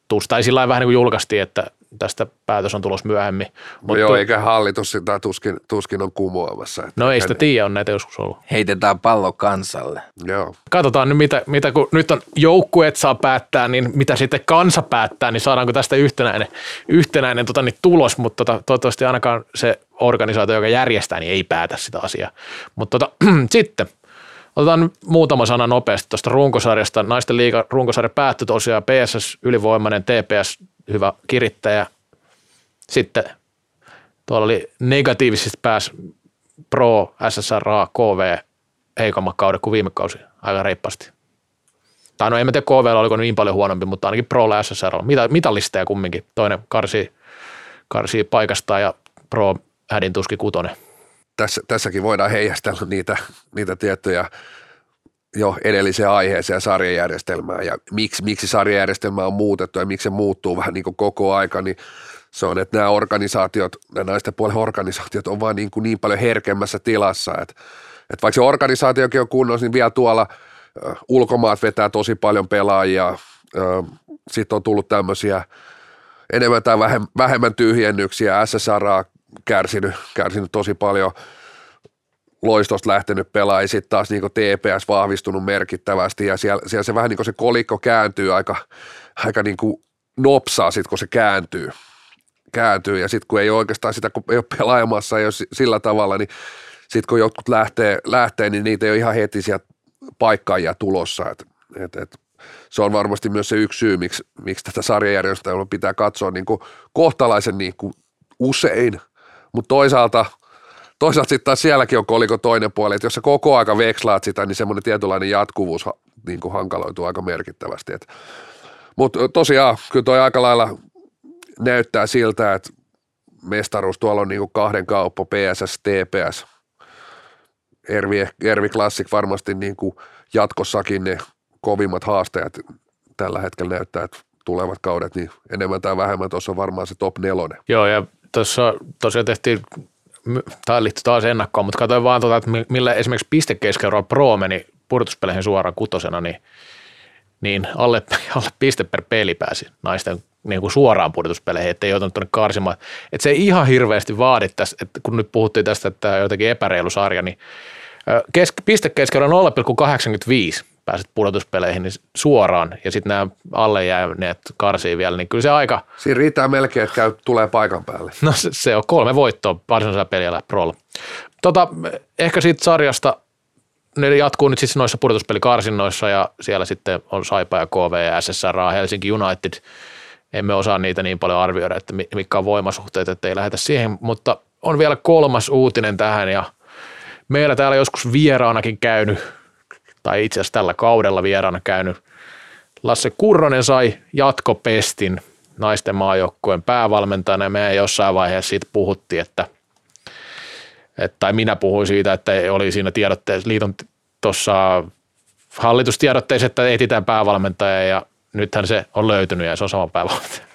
sarjauudistus. Tai sillä vähän niin kuin julkaistiin, että tästä päätös on tulos myöhemmin. Mutta joo, eikä hallitus sitä tuskin, tuskin on kumoamassa. Että No ei sitä tiedä, on näitä joskus ollut. Heitetään pallo kansalle. Joo. Katsotaan nyt, mitä, mitä kun nyt on joukkueet saa päättää, niin mitä sitten kansa päättää, niin saadaanko tästä yhtenäinen, yhtenäinen tota, niin tulos, mutta tota, toivottavasti ainakaan se organisaatio, joka järjestää, niin ei päätä sitä asiaa. Mutta tota, sitten otetaan muutama sana nopeasti tuosta runkosarjasta. Naisten liiga runkosarja päättyi tosiaan PSS ylivoimainen, TPS hyvä kirittäjä. Sitten tuolla oli negatiivisesti pääs Pro, SSRA, KV heikommat kaudet kuin viime kausi aika reippaasti. Tai no en mä tiedä KV oliko niin paljon huonompi, mutta ainakin Pro ja SSR on mitallisteja kumminkin. Toinen karsii, karsii paikasta ja Pro hädin tuski kutonen. Tässä, tässäkin voidaan heijastella niitä, niitä tiettyjä jo edelliseen aiheeseen sarjajärjestelmää ja miksi, miksi sarjajärjestelmä on muutettu ja miksi se muuttuu vähän niin kuin koko aika, niin se on, että nämä organisaatiot, nämä naisten puolen organisaatiot on vaan niin, kuin niin paljon herkemmässä tilassa, että, että vaikka se organisaatiokin on kunnossa, niin vielä tuolla ulkomaat vetää tosi paljon pelaajia, sitten on tullut tämmöisiä enemmän tai vähemmän tyhjennyksiä, SSR on kärsinyt, kärsinyt tosi paljon – loistosta lähtenyt pelaaja, sitten taas niin TPS vahvistunut merkittävästi ja siellä, siellä se vähän niin kuin se kolikko kääntyy aika, aika niin kuin nopsaa sitten, kun se kääntyy. kääntyy. Ja sitten kun ei oikeastaan sitä, kun ei ole pelaajamassa, ei ole sillä tavalla, niin sitten kun jotkut lähtee, lähtee, niin niitä ei ole ihan heti sieltä paikkaajia tulossa. Et, et, et, se on varmasti myös se yksi syy, miksi, miksi tätä sarjajärjestelmää pitää katsoa niin kuin kohtalaisen niin kuin usein, mutta toisaalta – toisaalta sitten taas sielläkin on koliko toinen puoli, että jos sä koko aika vekslaat sitä, niin semmoinen tietynlainen jatkuvuus niin kuin hankaloituu aika merkittävästi. Mutta tosiaan, kyllä toi aika lailla näyttää siltä, että mestaruus tuolla on niin kuin kahden kauppa, PSS, TPS, Ervi, Ervi Classic varmasti niin kuin jatkossakin ne kovimmat haasteet tällä hetkellä näyttää, että tulevat kaudet, niin enemmän tai vähemmän tuossa on varmaan se top nelonen. Joo, ja tuossa tosiaan tehtiin tämä liittyy taas ennakkoon, mutta katsoin vaan, tuota, että millä esimerkiksi pistekeskeudella Pro meni purtuspeleihin suoraan kutosena, niin, niin alle, alle piste per peli pääsi naisten niin kuin suoraan pudotuspeleihin, ettei joutunut tuonne karsimaan. Että se ei ihan hirveästi vaadi tässä, että kun nyt puhuttiin tästä, että jotenkin epäreilu sarja, niin kesk, pistekeskeudella 0,85 pääset pudotuspeleihin niin suoraan ja sitten nämä alle jääneet karsii vielä, niin kyllä se aika... Siinä riittää melkein, että käy, tulee paikan päälle. No se, se on kolme voittoa varsinaisella peliä prolla. Tota, ehkä siitä sarjasta ne jatkuu nyt sitten noissa pudotuspelikarsinnoissa ja siellä sitten on Saipa ja KV ja SSR, Helsinki United. Emme osaa niitä niin paljon arvioida, että mitkä on voimasuhteet, että ei lähdetä siihen, mutta on vielä kolmas uutinen tähän ja meillä täällä joskus vieraanakin käynyt tai itse asiassa tällä kaudella vieraana käynyt Lasse Kurronen sai jatkopestin naisten maajoukkueen päävalmentajana ja me jossain vaiheessa siitä puhuttiin, että, että tai minä puhuin siitä, että oli siinä tiedotteessa, liiton tuossa hallitustiedotteessa, että etsitään päävalmentaja ja nythän se on löytynyt ja se on sama päävalmentaja.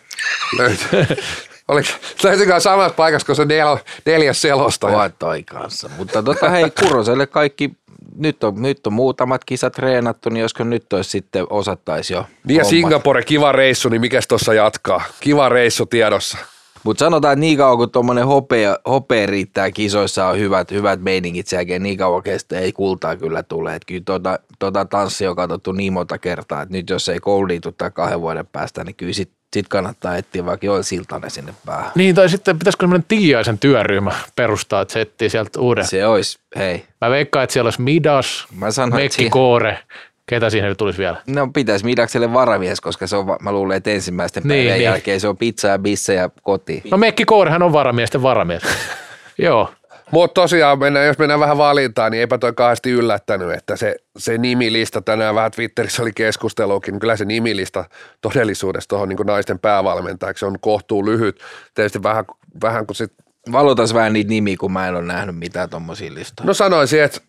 Löytyy. Oliko, löytyykö samassa paikassa kuin se nel, neljäs selostaja? Toi kanssa. Mutta tota, hei Kuroselle kaikki nyt on, nyt on muutamat kisat treenattu, niin josko nyt olisi sitten osattaisi jo Niin ja Singapore, kiva reissu, niin mikäs tuossa jatkaa? Kiva reissu tiedossa. Mutta sanotaan, että niin kauan kun tuommoinen hopea, hopea riittää kisoissa on hyvät, hyvät meiningit sen jälkeen, niin kauan kestä ei kultaa kyllä tule. Et kyllä tuota, tuota tanssia on katsottu niin monta kertaa, että nyt jos ei kouluitu tai kahden vuoden päästä, niin kyllä sit sitten kannattaa etsiä vaikka Joel Siltanen sinne päähän. Niin, tai sitten pitäisikö semmoinen Tiiaisen työryhmä perustaa, että se etsii sieltä uuden. Se olisi, hei. Mä veikkaan, että siellä olisi Midas, Mä sanoin, Mekki siihen... Koore, ketä siihen tulisi vielä? No pitäisi Midakselle varamies, koska se on, mä luulen, että ensimmäisten niin, päivän niin. jälkeen se on pizza ja bisse ja koti. No Mekki Koorehan on varamiesten varamies. Joo. Mutta tosiaan, mennään, jos mennään vähän valintaan, niin eipä toi kahdesti yllättänyt, että se, se nimilista tänään vähän Twitterissä oli keskustelukin, niin kyllä se nimilista todellisuudessa tuohon niin naisten päävalmentajaksi on kohtuu lyhyt. Tietysti vähän, vähän kun sit... Valotas vähän niitä nimiä, kun mä en ole nähnyt mitään tuommoisia listoja. No sanoisin, että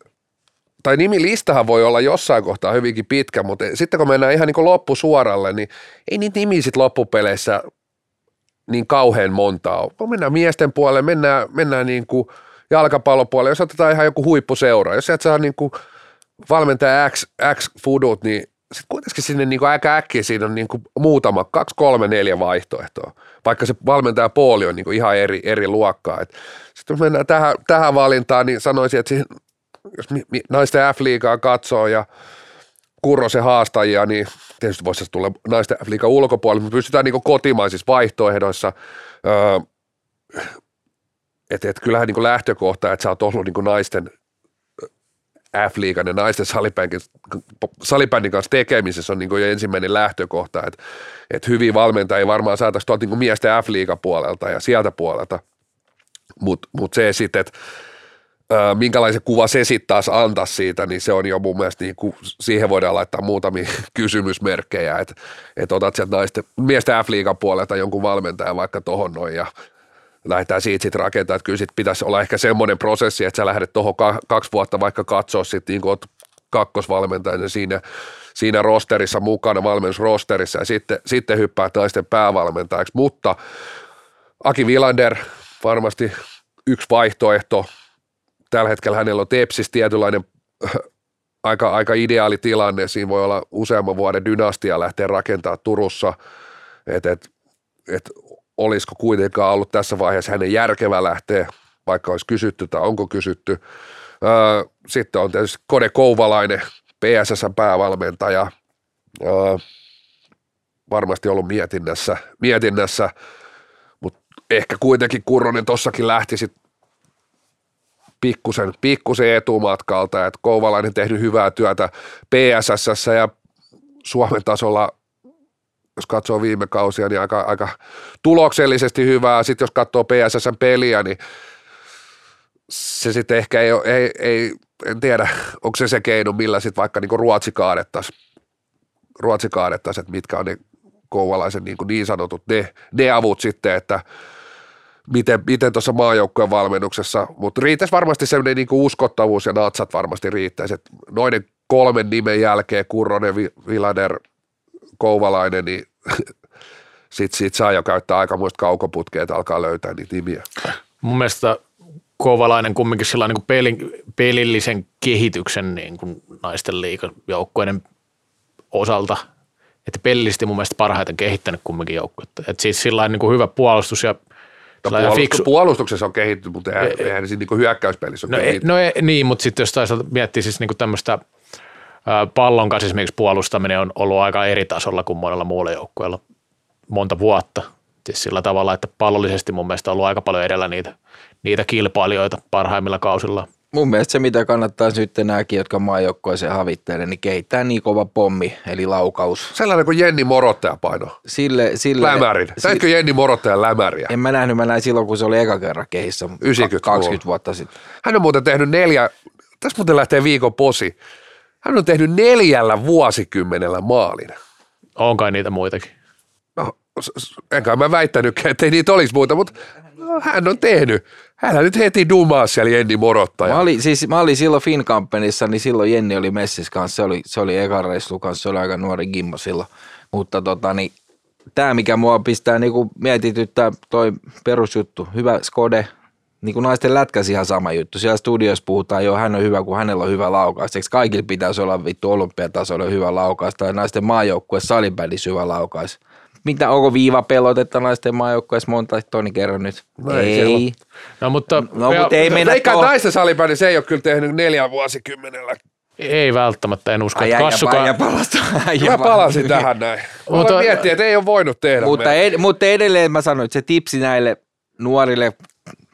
tai nimilistahan voi olla jossain kohtaa hyvinkin pitkä, mutta sitten kun mennään ihan niin loppusuoralle, niin ei niitä nimiä sitten loppupeleissä niin kauhean montaa ole. Mennään miesten puolelle, mennään, mennään niin kuin – jalkapallopuolella, jos otetaan ihan joku huippuseura, jos et saa niin kuin valmentaja X, X Fudut, niin sitten kuitenkin sinne niin aika äkkiä siinä on niin kuin muutama, kaksi, kolme, neljä vaihtoehtoa, vaikka se valmentaja puoli on niin kuin ihan eri, eri luokkaa. Sitten jos mennään tähän, tähän valintaan, niin sanoisin, että siihen, jos naisten F-liigaa katsoo ja Kurrosen haastajia, niin tietysti voisi tulla naisten F-liigan ulkopuolelle, mutta pystytään niin kotimaisissa vaihtoehdoissa öö, että et kyllähän niin lähtökohta, että sä oot ollut niin naisten F-liigan ja naisten salibändin kanssa tekemisessä on niin jo ensimmäinen lähtökohta, että, että hyviä valmentajia varmaan saataisiin tuolta niin miesten F-liigan puolelta ja sieltä puolelta. Mutta mut se sitten, että minkälaisen kuva se sitten taas antaa siitä, niin se on jo mun mielestä, niin kuin, siihen voidaan laittaa muutamia kysymysmerkkejä, että et otat sieltä naisten, miesten F-liigan puolelta jonkun valmentajan vaikka tohon noin ja lähdetään siitä sitten rakentamaan, että kyllä sit pitäisi olla ehkä semmoinen prosessi, että sä lähdet tuohon kaksi vuotta vaikka katsoa sitten niin kuin kakkosvalmentajana siinä, siinä rosterissa mukana, valmennusrosterissa ja sitten, sitten hyppää naisten päävalmentajaksi, mutta Aki Vilander varmasti yksi vaihtoehto. Tällä hetkellä hänellä on Tepsis tietynlainen aika, aika ideaali tilanne. Siinä voi olla useamman vuoden dynastia lähteä rakentamaan Turussa. että et, et, olisiko kuitenkaan ollut tässä vaiheessa hänen järkevä lähteä, vaikka olisi kysytty tai onko kysytty. Sitten on tietysti Kode Kouvalainen, PSS päävalmentaja, varmasti ollut mietinnässä, mietinnässä mutta ehkä kuitenkin Kurronen tossakin lähti sit pikkusen, pikkusen etumatkalta, että Kouvalainen tehnyt hyvää työtä PSS ja Suomen tasolla jos katsoo viime kausia, niin aika, aika tuloksellisesti hyvää. Sitten jos katsoo PSSn peliä, niin se sitten ehkä ei, ole, ei, ei, en tiedä, onko se se keino, millä sitten vaikka niin Ruotsi kaadettaisiin, Ruotsi kaadettaisi, että mitkä on ne kouvalaisen niin, niin sanotut ne, ne avut sitten, että miten, miten tuossa maajoukkojen valmennuksessa, mutta riittäisi varmasti sellainen niin uskottavuus ja natsat varmasti riittäisi, että noiden kolmen nimen jälkeen, Kurronen, Vilader, Kouvalainen, niin sitten sit saa jo käyttää aika muista kaukoputkea, että alkaa löytää niitä nimiä. Mun mielestä Kovalainen kumminkin sillä niin pelin, pelillisen kehityksen niin kuin naisten liikajoukkueiden osalta, että pelillisesti mun mielestä parhaiten kehittänyt kumminkin joukkuetta. Että siis sillä niin kuin hyvä puolustus ja No, puolustus, fiksu. Puolustuksessa on kehittynyt, mutta eihän, e, eihän siinä niin hyökkäyspelissä ole no, e, no ei, niin, mutta sitten jos taisi miettiä siis niin tämmöistä pallon kanssa esimerkiksi puolustaminen on ollut aika eri tasolla kuin monella muulla joukkueella monta vuotta. Siis sillä tavalla, että pallollisesti mun mielestä on ollut aika paljon edellä niitä, niitä kilpailijoita parhaimmilla kausilla. Mun mielestä se, mitä kannattaa nyt nämäkin, jotka maajoukkoiseen havittelee, niin kehittää niin kova pommi, eli laukaus. Sellainen kuin Jenni Morottaja paino. Sille, sille, Lämärin. Näitkö Jenni Morottajan lämäriä? En mä nähnyt, mä näin silloin, kun se oli eka kerran kehissä 90 20 vuotta sitten. Hän on muuten tehnyt neljä, tässä muuten lähtee viikon posi. Hän on tehnyt neljällä vuosikymmenellä maalin. On kai niitä muitakin. No, enkä mä väittänytkään, että ei niitä olisi muuta, mutta no, hän on tehnyt. Hän nyt heti dumaa siellä Jenni Morottaja. Mä olin, siis, mä olin silloin Finkampenissa, niin silloin Jenni oli messis kanssa. Se oli, se oli eka reissu kanssa, se oli aika nuori gimmo silloin. Mutta tota, niin, tämä, mikä mua pistää niin mietityttää, toi perusjuttu, hyvä Skode, niin kuin naisten lätkäs ihan sama juttu. Siellä studiossa puhutaan jo, hän on hyvä, kun hänellä on hyvä laukaus. Eikö kaikilla pitäisi olla vittu olympiatasolla hyvä laukaus tai naisten maajoukkue salibändissä hyvä laukaus? Mitä, onko viivapelotetta naisten maajoukkueessa monta toni kerran nyt? No ei. ei. No mutta, no, ja, mutta ei mennä Eikä tuohon. naisten salibändi, se ei ole kyllä tehnyt neljä vuosikymmenellä. Ei välttämättä, en usko. Ai, Kassukaan... Ja palasta. Mä palasin tähän näin. Mutta miettiä, että ei ole voinut tehdä. Mutta, ed- mutta edelleen mä sanoin, että se tipsi näille nuorille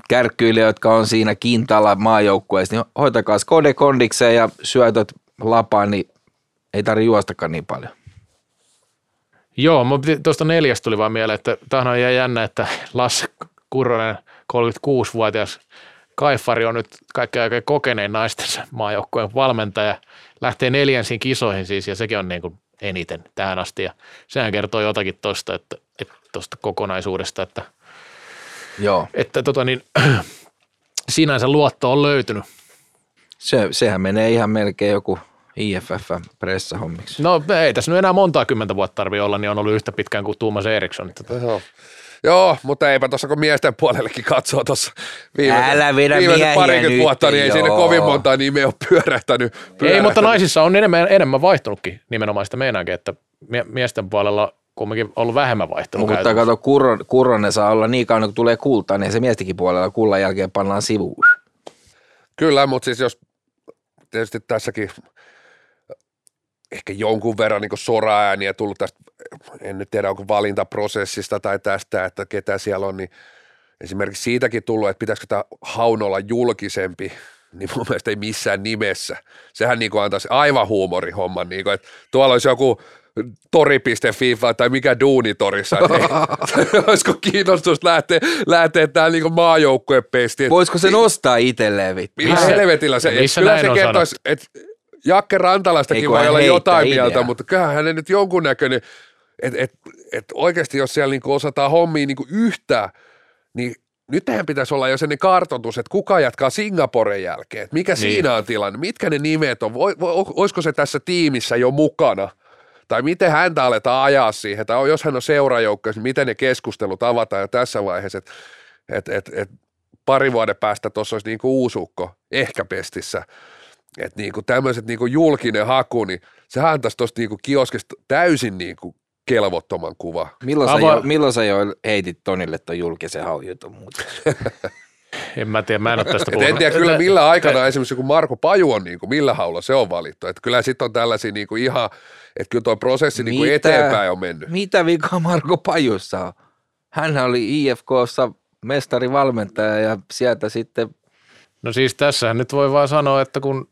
kärkkyille, jotka on siinä kintalla maajoukkueessa, niin hoitakaa skode kondikseen ja syötöt lapaan, niin ei tarvitse juostakaan niin paljon. Joo, tuosta neljästä tuli vaan mieleen, että tämähän on ihan jännä, että Lasse Kurronen, 36-vuotias Kaifari on nyt kaikkein aika kokenein naisten maajoukkueen valmentaja, lähtee neljänsiin kisoihin siis, ja sekin on niin kuin eniten tähän asti, ja sehän kertoo jotakin tuosta, että, että tuosta kokonaisuudesta, että – Joo. Että tota niin, sinänsä luotto on löytynyt. Se, sehän menee ihan melkein joku IFF-pressahommiksi. No ei tässä nyt enää montaa kymmentä vuotta tarvii olla, niin on ollut yhtä pitkään kuin Tuomas Eriksson. Joo. Joo, mutta eipä tuossa kun miesten puolellekin katsoo tuossa viimeiset, viimeiset parikymmentä vuotta, niin ei siinä kovin monta nimeä ole pyörähtänyt, pyörähtänyt. Ei, mutta naisissa on enemmän, enemmän vaihtunutkin nimenomaan sitä meinaankin, että miesten puolella kumminkin ollut vähemmän vaihtelua. Mutta kato, Kurron, Kurronen saa olla niin kauan, kun tulee kultaa, niin se miestikin puolella kullan jälkeen pannaan sivuun. Kyllä, mutta siis jos tietysti tässäkin ehkä jonkun verran niin soraääniä tullut tästä, en nyt tiedä onko valintaprosessista tai tästä, että ketä siellä on, niin esimerkiksi siitäkin tullut, että pitäisikö tämä haun olla julkisempi, niin mun mielestä ei missään nimessä. Sehän niin kuin antaisi aivan huumorihomman, niin kuin, että tuolla olisi joku tori.fi tai mikä duunitorissa, hei, olisiko kiinnostus lähteä, lähteä tää niinku maajoukkueen pestiin. Voisiko se nostaa itselleen vittu? Missä- helvetillä se, missä kyllä se kertoisi, että Jakke Rantalaistakin voi olla heittää jotain ideaa. mieltä, mutta kyllähän hänen nyt jonkunnäköinen, että et, et oikeasti jos siellä niinku osataan hommia niinku yhtä, niin nythän pitäisi olla jo sellainen kartoitus, että kuka jatkaa Singaporen jälkeen, että mikä Niin. siinä on tilanne, mitkä ne nimet on, voi, voi, olisiko se tässä tiimissä jo mukana, tai miten häntä aletaan ajaa siihen, tai jos hän on seurajoukkoissa, niin miten ne keskustelut avataan jo tässä vaiheessa, että et, et, et pari vuoden päästä tuossa olisi niinku uusukko ehkä pestissä, että niinku tämmöiset niinku julkinen haku, niin se antaisi tuosta niinku kioskista täysin niinku kelvottoman kuva. Milloin, sä Mä voin- jo, milloin sä jo heitit Tonille ton julkisen haujutun muuten? En mä tiedä, mä en ole tästä puhunut. en tiedä kyllä millä aikana esimerkiksi kun Marko Paju on, niinku, millä haulla se on valittu. Että kyllä sitten on tällaisia niinku ihan, että kyllä tuo prosessi niinku Mitä? eteenpäin on mennyt. Mitä vikaa Marko Pajussa on? Hän oli IFKssa mestarivalmentaja ja sieltä sitten No siis tässähän nyt voi vaan sanoa, että kun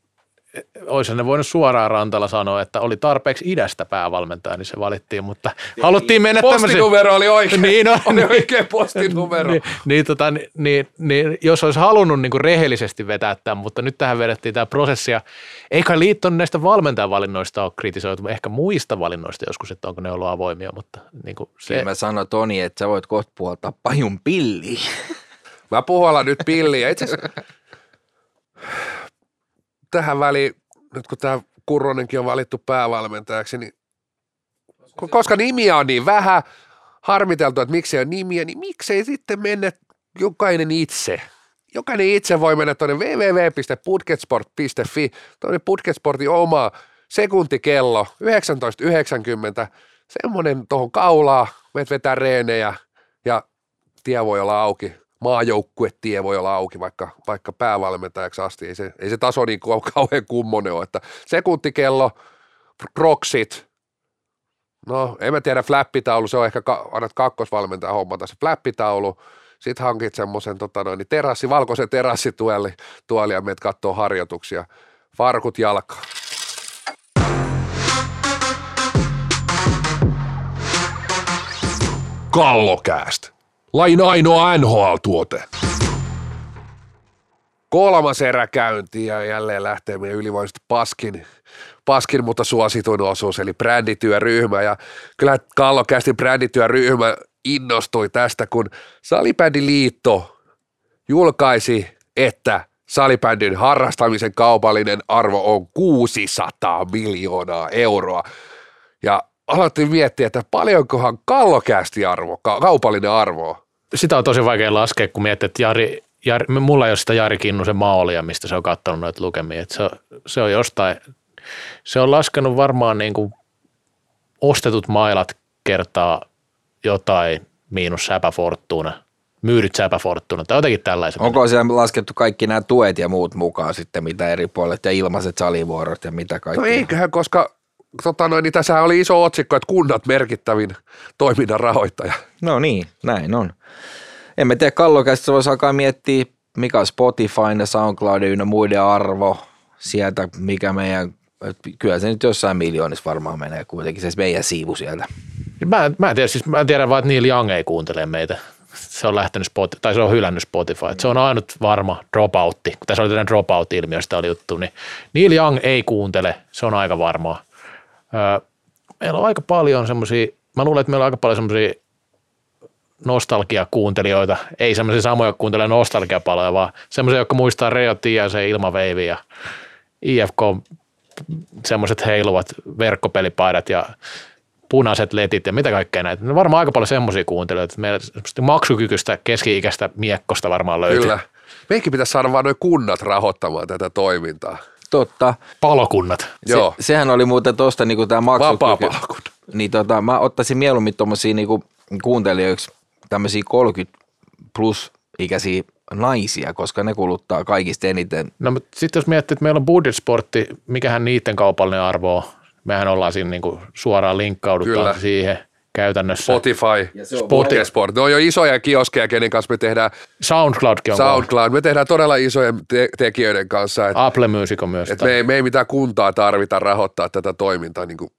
olisi ne voinut suoraan Rantala sanoa, että oli tarpeeksi idästä päävalmentaja, niin se valittiin, mutta haluttiin mennä tämmöisen... Postinumero oli oikein. Niin on. Oli oikein postinumero. Niin, niin, tota, niin, niin, niin, jos olisi halunnut niin kuin rehellisesti vetää tämän, mutta nyt tähän vedettiin tämä prosessi. Ja eikä liitto näistä valmentajavalinnoista ole kritisoitu, ehkä muista valinnoista joskus, että onko ne ollut avoimia, mutta niin kuin se, Kyllä mä sanoin Toni, että sä voit kohta puoltaa pajun pilliin. Mä puhallan nyt pilliä. Itse asiassa tähän väliin, nyt kun tämä Kurronenkin on valittu päävalmentajaksi, niin ko- koska nimiä on niin vähän, harmiteltu, että miksi ei ole nimiä, niin miksei sitten mennä jokainen itse. Jokainen itse voi mennä tuonne www.budgetsport.fi, tuonne Budgetsportin oma sekuntikello 1990, semmoinen tuohon kaulaa, menet vetää reenejä ja tie voi olla auki, maajoukkuetie voi olla auki vaikka, vaikka päävalmentajaksi asti. Ei se, ei se taso niin kau- kauhean kummonen ole, että sekuntikello, proksit, no en mä tiedä, flappitaulu, se on ehkä, ka, annat kakkosvalmentaja hommata se flappitaulu, sitten hankit semmoisen tota noin, niin terassi, valkoisen terassituoli tuoli ja menet kattoo harjoituksia. Farkut jalkaan. Kallokääst. Lain ainoa NHL-tuote. kolmas erä käyntiin ja jälleen lähtee meidän ylivoimaisesti paskin, paskin, mutta suosituin osuus, eli brändityöryhmä. Ja kyllä Kallokästin brändityöryhmä innostui tästä, kun Salibändiliitto julkaisi, että salibändin harrastamisen kaupallinen arvo on 600 miljoonaa euroa. Ja aloitin miettiä, että paljonkohan kallokästi arvo, ka- kaupallinen arvo. Sitä on tosi vaikea laskea, kun miettii, että Jari, Jari, mulla ei ole sitä Jari Kinnusen maalia, mistä se on katsonut noita lukemia. Että se, on, se on jostain, se on laskenut varmaan niin kuin ostetut mailat kertaa jotain miinus säpäforttuuna, myydyt säpäforttuuna tai jotenkin tällaisen. Onko siellä laskettu kaikki nämä tuet ja muut mukaan sitten, mitä eri puolet ja ilmaiset salivuorot ja mitä kaikkea? No eiköhän, koska tota noin, niin tässä oli iso otsikko, että kunnat merkittävin toiminnan rahoittaja. No niin, näin on. En mä tiedä, kallokästä voisi alkaa miettiä, mikä on Spotifyn ja SoundCloudin ynnä muiden arvo sieltä, mikä meidän, kyllä se nyt jossain miljoonissa varmaan menee kuitenkin se meidän siivu sieltä. Mä, en- mä en tiedä, siis mä en tiedä vaan, että Neil Young ei kuuntele meitä. Se on lähtenyt Spotify, tai se on hylännyt Spotify. Se on ainut varma dropoutti. Kun tässä oli tämmöinen dropout-ilmiöstä oli juttu, niin Neil Young ei kuuntele, se on aika varmaa. Meillä on aika paljon semmoisia, mä luulen, että meillä on aika paljon semmoisia nostalgiakuuntelijoita, ei semmoisia samoja, kuuntelee nostalgiapaloja, vaan semmoisia, jotka muistaa Reo Tiasen ilmaveivi ja IFK semmoiset heiluvat verkkopelipaidat ja punaiset letit ja mitä kaikkea näitä. Ne varmaan aika paljon semmoisia kuuntelijoita, että meillä maksukykyistä keski-ikäistä miekkosta varmaan löytyy. Kyllä. Meidänkin pitäisi saada vaan noin kunnat rahoittamaan tätä toimintaa. Totta. Palokunnat. Joo, Se, sehän oli muuten tuosta niinku tämä maksukyky. vapaa-palokunta. Niin tota, mä ottaisin mieluummin tuommoisia niinku kuuntelijoiksi tämmöisiä 30 plus ikäisiä naisia, koska ne kuluttaa kaikista eniten. No mutta sitten jos miettii, että meillä on budgetsportti, mikähän niiden kaupallinen arvo on. Mehän ollaan siinä niinku suoraan linkkaudutaan Kyllä. siihen käytännössä. Spotify, Spotify Sport. Ne on jo isoja kioskeja, kenen kanssa me tehdään SoundCloudkin on SoundCloud. Me tehdään todella isojen te- tekijöiden kanssa. Et, Apple Music on myös. et me, ei, me ei mitään kuntaa tarvita rahoittaa tätä toimintaa niin kuin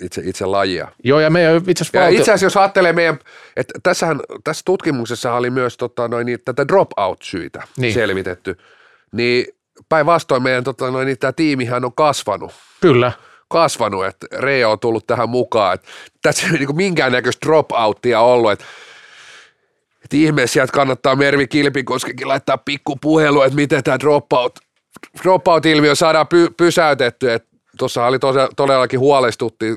itse, itse lajia. Joo, ja meidän itse asiassa Ja valtio... itse asiassa jos ajattelee meidän, että tässähän, tässä tutkimuksessa oli myös tota, noin, tätä dropout-syitä niin. Niin. selvitetty, niin päinvastoin meidän tota, noin, niin, tämä tiimihän on kasvanut Kyllä. Kasvanut, että Reo on tullut tähän mukaan. Että tässä ei niin minkäännäköistä dropouttia ollut, että että ihmeessä sieltä kannattaa Mervi Kilpikoskekin laittaa pikku puhelu, että miten tämä dropout, dropout-ilmiö saadaan py, pysäytetty. Tuossa oli tose, todellakin huolestutti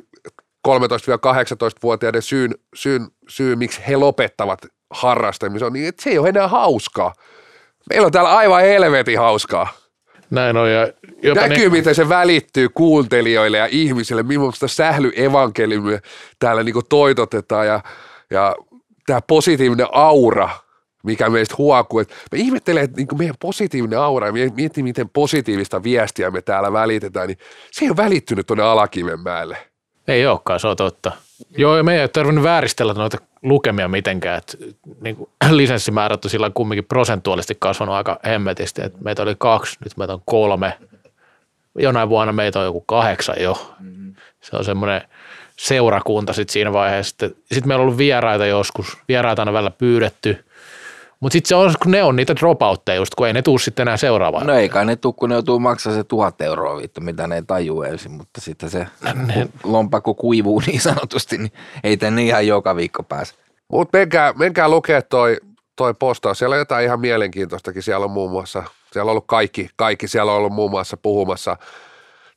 13-18-vuotiaiden syyn, syyn, syy, miksi he lopettavat harrastamisen, on niin että se ei ole enää hauskaa. Meillä on täällä aivan helvetin hauskaa. Näin on. Ja jopa Näkyy, niin, miten se välittyy kuuntelijoille ja ihmisille, millaista sählyevankeliumia täällä niinku toitotetaan ja, ja tämä positiivinen aura, mikä meistä huokuu. Et mä ihmettelen, että niinku meidän positiivinen aura, ja mietin, miten positiivista viestiä me täällä välitetään, niin se ei ole välittynyt tuonne Alakivenmäelle. ei olekaan, se on totta. Joo, ja me ei ole tarvinnut vääristellä noita lukemia mitenkään. että niin kuin lisenssimäärät on sillä kumminkin prosentuaalisesti kasvanut aika hemmetisti. että meitä oli kaksi, nyt meitä on kolme. Jonain vuonna meitä on joku kahdeksan jo. Se on semmoinen seurakunta sitten siinä vaiheessa. Sitten meillä on ollut vieraita joskus, vieraita aina välillä pyydetty. Mutta sitten se on, kun ne on niitä dropoutteja just, kun ei ne tuu sitten enää seuraavaan. No ei kai ne tuu, kun ne joutuu maksaa se tuhat euroa vittu, mitä ne ei tajuu ensin, mutta sitten se lompakko kuivuu niin sanotusti, niin ei tänne ihan joka viikko pääse. Mutta menkää, menkää lukea toi, toi postaus. Siellä on jotain ihan mielenkiintoistakin. Siellä on muun muassa, siellä on ollut kaikki, kaikki siellä on ollut muun muassa puhumassa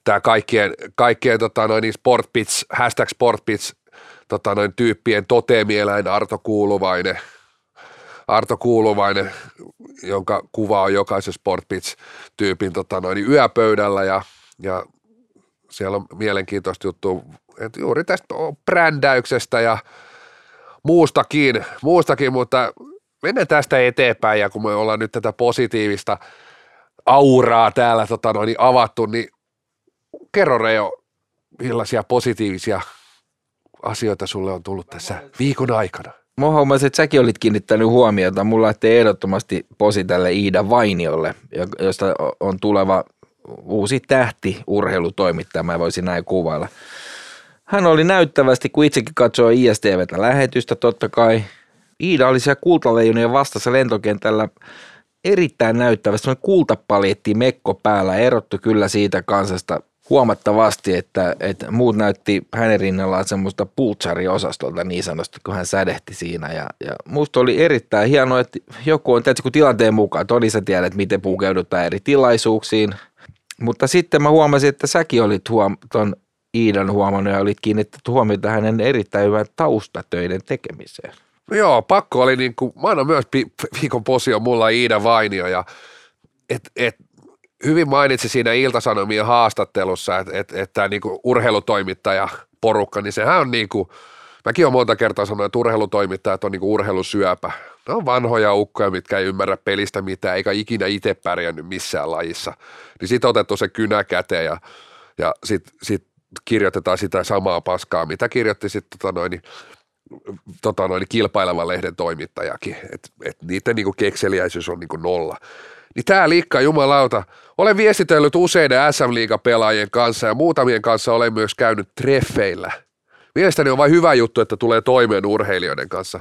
tämä kaikkien, kaikkien tota noin, niin sportbits, hashtag sportbits tota noin, tyyppien toteemieläin Arto Kuuluvainen, Arto Kuuluvainen, jonka kuva on jokaisen sportbits-tyypin tota noin, niin yöpöydällä ja, ja siellä on mielenkiintoista juttu, että juuri tästä brändäyksestä ja muustakin, muustakin, mutta mennään tästä eteenpäin ja kun me ollaan nyt tätä positiivista auraa täällä tota noin, niin avattu, niin kerro Reo, millaisia positiivisia asioita sulle on tullut tässä viikon aikana? Mä huomasin, että säkin olit kiinnittänyt huomiota. Mulla lähtee ehdottomasti posi tälle Iida Vainiolle, jo- josta on tuleva uusi tähti urheilutoimittaja, mä voisin näin kuvailla. Hän oli näyttävästi, kun itsekin katsoi ISTVtä lähetystä, totta kai. Iida oli siellä kultaleijonien vastassa lentokentällä erittäin näyttävästi, semmoinen kultapaljetti mekko päällä, erottu kyllä siitä kansasta huomattavasti, että, että muut näytti hänen rinnallaan semmoista pultsari-osastolta niin sanotusti, kun hän sädehti siinä. Ja, ja musta oli erittäin hienoa, että joku on, tietysti tilanteen mukaan, todi sä tiedät, miten pukeudutaan eri tilaisuuksiin. Mutta sitten mä huomasin, että säkin olit huom- ton Iidan huomannut ja olit kiinnittänyt huomiota hänen erittäin hyvän taustatöiden tekemiseen. No joo, pakko oli niin kuin, mä annan myös viikon posio mulla Iida Vainio ja et, et, hyvin mainitsi siinä Iltasanomien haastattelussa, että et, et tämä niinku urheilutoimittaja porukka, niin sehän on niinku, mäkin olen monta kertaa sanonut, että urheilutoimittajat on niinku urheilusyöpä. Ne on vanhoja ukkoja, mitkä ei ymmärrä pelistä mitään, eikä ikinä itse pärjännyt missään lajissa. Niin sitten otettu se kynä käteen ja, ja sitten sit kirjoitetaan sitä samaa paskaa, mitä kirjoitti sitten tota noin, tota noin, kilpailevan lehden toimittajakin, että et niiden niinku kekseliäisyys on niinku nolla. Niin tämä liikka jumalauta, olen viestitellyt useiden SM-liigapelaajien kanssa ja muutamien kanssa olen myös käynyt treffeillä. Mielestäni on vain hyvä juttu, että tulee toimeen urheilijoiden kanssa.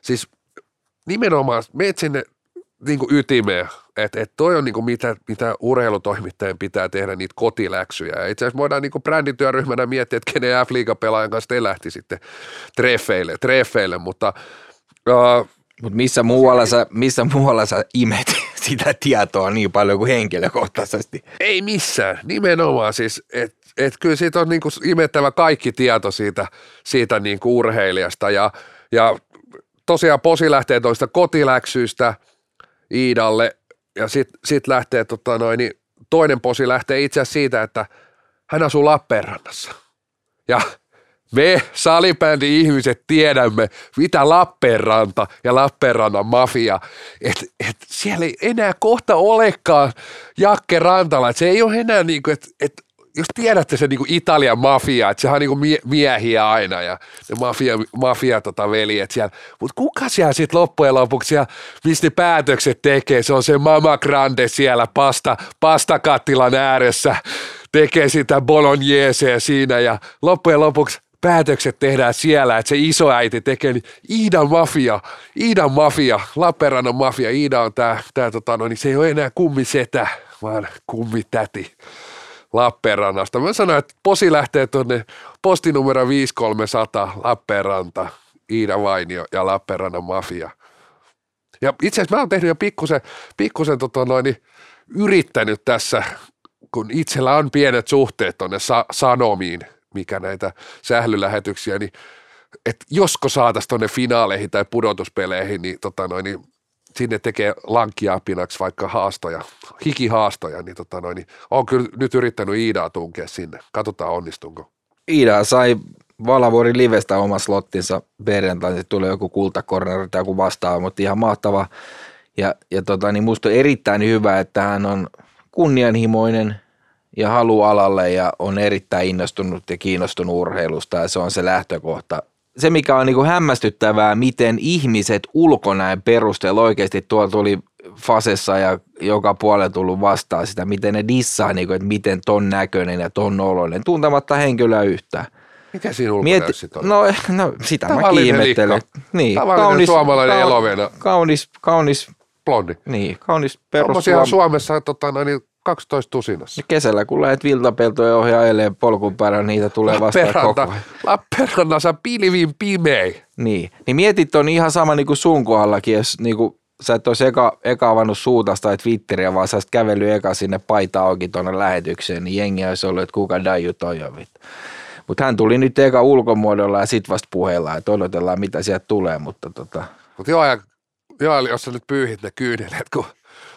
Siis nimenomaan meet sinne niin kuin ytimeen, että et toi on niin kuin mitä, mitä urheilutoimittajien pitää tehdä niitä kotiläksyjä. Ja itse asiassa voidaan niin kuin brändityöryhmänä miettiä, että kenen F-liigapelaajan kanssa te lähti sitten treffeille, treffeille mutta uh, Mutta missä muualla, sä, missä muualla sä imet sitä tietoa niin paljon kuin henkilökohtaisesti? Ei missään, nimenomaan siis, että et kyllä siitä on niinku imettävä kaikki tieto siitä, siitä niinku urheilijasta. Ja, ja tosiaan posi lähtee toista kotiläksyistä Iidalle ja sitten sit lähtee tota noin, niin toinen posi lähtee itse asiassa siitä, että hän asuu Lappeenrannassa. Ja me salibändi ihmiset tiedämme, mitä Lappeenranta ja Lappeenrannan mafia, että et siellä ei enää kohta olekaan Jakke Rantala, että se ei ole enää niin kuin, että et, jos tiedätte se niinku Italian mafia, että sehän on niinku mie- miehiä aina ja ne mafia, mafia tota veljet siellä. Mutta kuka siellä sitten loppujen lopuksi siellä, mistä päätökset tekee, se on se Mama Grande siellä pasta, pastakattilan ääressä. Tekee sitä bolognese siinä ja loppujen lopuksi päätökset tehdään siellä, että se isoäiti tekee, niin Iidan mafia, Iidan mafia, Lappeenrannan mafia, Iida on tää, tää tota, no, niin se ei ole enää kummisetä, vaan kummitäti Lappeenrannasta. Mä sanoin, että posi lähtee tuonne postinumero 5300 Lappeenranta, Iida Vainio ja Lappeenrannan mafia. Ja itse asiassa mä oon tehnyt jo pikkusen, pikkusen tota noin, niin yrittänyt tässä, kun itsellä on pienet suhteet tuonne sa- Sanomiin, mikä näitä sählylähetyksiä, niin että josko saataisiin tuonne finaaleihin tai pudotuspeleihin, niin, tota noin, niin sinne tekee lankkiapinaksi vaikka haastoja, hikihaastoja, niin, tota noin, niin on kyllä nyt yrittänyt Iidaa tunkea sinne. Katsotaan onnistunko. Iida sai Valavuori livestä oma slottinsa perjantaina, sitten tuli joku kultakorner tai joku vastaava, mutta ihan mahtava. Ja, ja tota, niin musta on erittäin hyvä, että hän on kunnianhimoinen ja halu alalle ja on erittäin innostunut ja kiinnostunut urheilusta ja se on se lähtökohta. Se, mikä on niin kuin hämmästyttävää, miten ihmiset ulkonäön perusteella oikeasti tuolla tuli Fasessa ja joka puolella tullut vastaan sitä, miten ne dissaa, niin kuin, että miten ton näköinen ja ton oloinen, tuntematta henkilöä yhtään. Mikä siinä Mieti, on? no, no sitä Tavallinen mäkin ihmettelen. Niin, Tavallinen suomalainen elovena. Kaunis, kaunis, Blondi. niin, kaunis perus. Tuommoisia Suomessa tota, noin, niin 12 tusinassa. Kesällä, kun lähdet viltapeltoja ohjaa ajelee polkun päällä, niitä tulee vastaan koko ajan. Lappeenrannassa pilvin pimei. Niin. niin mietit on ihan sama niin kuin sun kohdallakin, jos niin kuin, sä et olisi eka, eka avannut suutasta tai Twitteriä, vaan sä olisit kävellyt eka sinne paita auki tuonne lähetykseen, niin jengi olisi ollut, että kuka Daju toi on vittu. Mutta hän tuli nyt eka ulkomuodolla ja sit vasta puheella, että odotellaan mitä sieltä tulee, mutta tota, Mutta joo, ja, joo, jos sä nyt pyyhit ne kyyneleet, kun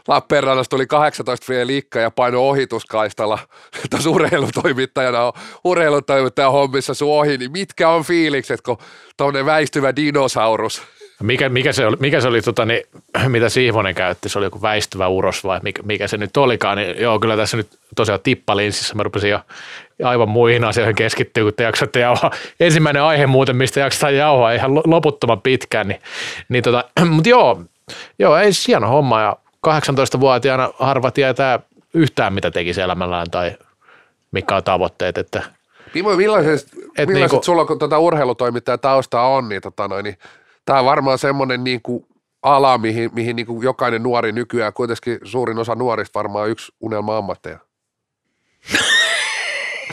Lappeenrannassa tuli 18 vielä liikka ja paino ohituskaistalla tuossa urheilutoimittajana urheilutoimittajan hommissa sun ohi, niin mitkä on fiilikset, kun tuonne väistyvä dinosaurus Mikä, mikä, se oli, mikä se oli tota, niin, mitä Siivonen käytti? Se oli joku väistyvä uros vai mikä, mikä se nyt olikaan? Niin, joo, kyllä tässä nyt tosiaan tippalinssissä mä rupesin jo aivan muihin asioihin keskittyä, kun te jaksatte jauhaa. Ensimmäinen aihe muuten, mistä jaksetaan jauhaa ihan lo- loputtoman pitkään. Niin, niin tota, mutta joo, joo, ei hieno homma ja 18-vuotiaana harva tietää yhtään, mitä tekisi elämällään tai mikä on tavoitteet, että Pimo, millaiset, Et millaiset niinku- sulla kun tuota urheilutoimittaja taustaa on, niin, tota noin, niin tämä on varmaan semmoinen niin kuin ala, mihin, mihin niin kuin jokainen nuori nykyään, kuitenkin suurin osa nuorista varmaan yksi unelma-ammatteja.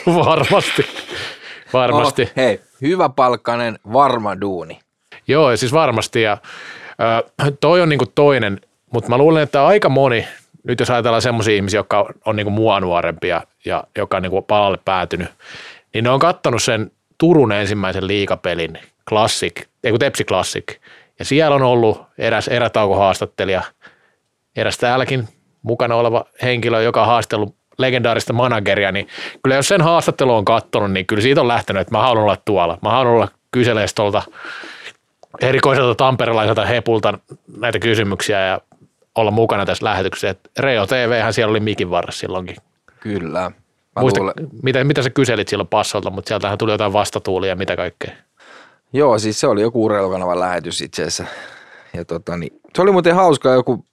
varmasti, varmasti. No, hei, hyvä palkkainen, varma duuni. Joo, ja siis varmasti. Ja, ö, toi on niinku toinen, mutta mä luulen, että aika moni, nyt jos ajatellaan semmoisia ihmisiä, jotka on, niinku mua nuorempia ja joka on niinku palalle päätynyt, niin ne on kattonut sen Turun ensimmäisen liikapelin Classic, ei Tepsi Classic. Ja siellä on ollut eräs erätaukohaastattelija, eräs täälläkin mukana oleva henkilö, joka on haastellut legendaarista manageria, niin kyllä jos sen haastattelu on kattonut, niin kyllä siitä on lähtenyt, että mä haluan olla tuolla. Mä haluan olla kyselee tuolta erikoiselta tamperelaiselta hepulta näitä kysymyksiä ja olla mukana tässä lähetyksessä. Et Reo TVhän siellä oli mikin varressa silloinkin. Kyllä. Mä Muista, luulen, mitä, mitä sä kyselit silloin passolta, mutta sieltähän tuli jotain vastatuulia ja mitä kaikkea. Joo, siis se oli joku urheilukanavan lähetys itse asiassa. Ja tota, niin, se oli muuten hauskaa, joku,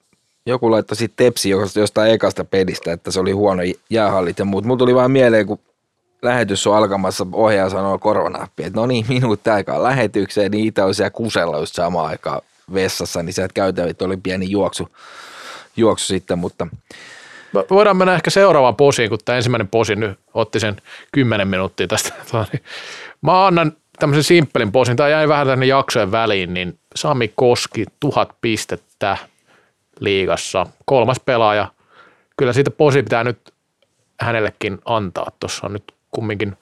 joku laittoi sitten tepsi jostain ekasta pelistä, että se oli huono jäähallit ja muut. Mulla tuli vaan mieleen, kun lähetys on alkamassa, ohjaaja sanoo koronappi, että no niin, minuutti aikaa lähetykseen, niin itse on siellä kusella just samaan aikaan vessassa, niin sieltä käytävät oli pieni juoksu, juoksu sitten, mutta Vo- Voidaan mennä ehkä seuraavaan posiin, kun tämä ensimmäinen posi nyt otti sen 10 minuuttia tästä. Tota niin. Mä annan tämmöisen simppelin posin, tämä jäi vähän tänne jaksojen väliin, niin Sami Koski, tuhat pistettä liigassa, kolmas pelaaja. Kyllä siitä posi pitää nyt hänellekin antaa. Tuossa on nyt kumminkin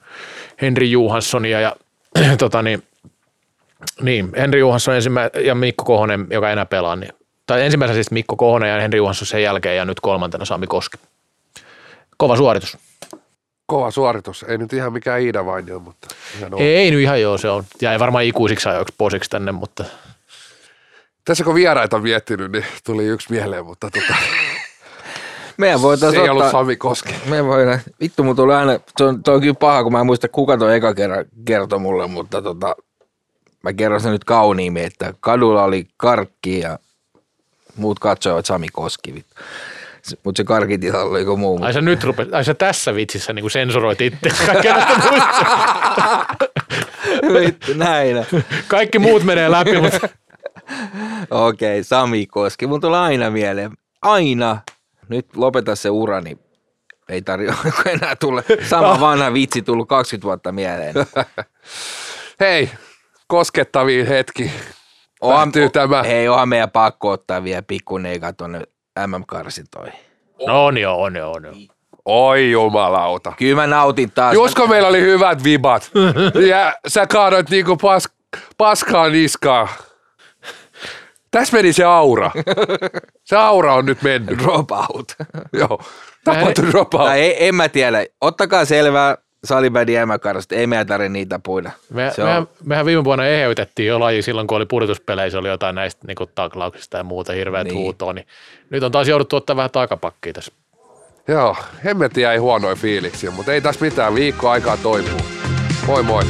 Henri Johanssonia ja tota niin, niin, Henri Johansson ensimmä, ja Mikko Kohonen, joka enää pelaa, niin, tai ensimmäisenä siis Mikko Kohonen ja Henri Johansson sen jälkeen ja nyt kolmantena Sami Koski. Kova suoritus. Kova suoritus. Ei nyt ihan mikään Iida Vainio, mutta ihan Ei, ei nyt ihan joo, se on. Jäi varmaan ikuisiksi ajoiksi posiksi tänne, mutta Tässä kun vieraita on miettinyt, niin tuli yksi mieleen, mutta tota, meidän se voitaisiin ei ollut Sami Koski. me voidaan, vittu mun tuli aina, se on, toi on kyllä paha, kun mä en muista kuka toi eka kerran kertoi mulle, mutta tota, mä kerron sen nyt kauniimmin, että kadulla oli karkki ja muut katsoivat Sami Koski. vittu. Mutta se karkitila oli joku muu. Ai sä nyt rupes, ai sä tässä vitsissä niin sensuroit itse. Vittu, näin. kaikki muut menee läpi, mutta Okei, Sami Koski. Mun tulee aina mieleen. Aina. Nyt lopeta se ura, niin ei tarjoa enää tulla. Sama vanha vitsi tullut 20 vuotta mieleen. Hei, koskettaviin hetki. Onhan, Päättyy tämä. Hei, onhan meidän pakko ottaa vielä pikku neika tuonne MM-karsitoihin. no on jo, on jo, on jo. Oi jumalauta. Kyllä mä nautin taas. Jusko meillä oli hyvät vibat. Ja sä kaadoit niinku pas, paskaa niskaa. Tässä meni se aura. Se aura on nyt mennyt. Drop out. Joo. Tapahtui drop out. tai ei, en mä tiedä. Ottakaa selvää salibändi MM-karsista. Ei meidän tarvitse niitä puida. Me, Se on- mehän, mehän viime vuonna eheytettiin jo laji silloin, kun oli purituspeleissä, oli jotain näistä niin taklauksista ja muuta hirveät Niin. niin. huutoa, niin nyt on taas jouduttu ottaa vähän takapakkia tässä. Joo, hemmetti jäi huonoin fiiliksi, mutta ei tässä mitään. Viikko aikaa toipuu. Moi moi.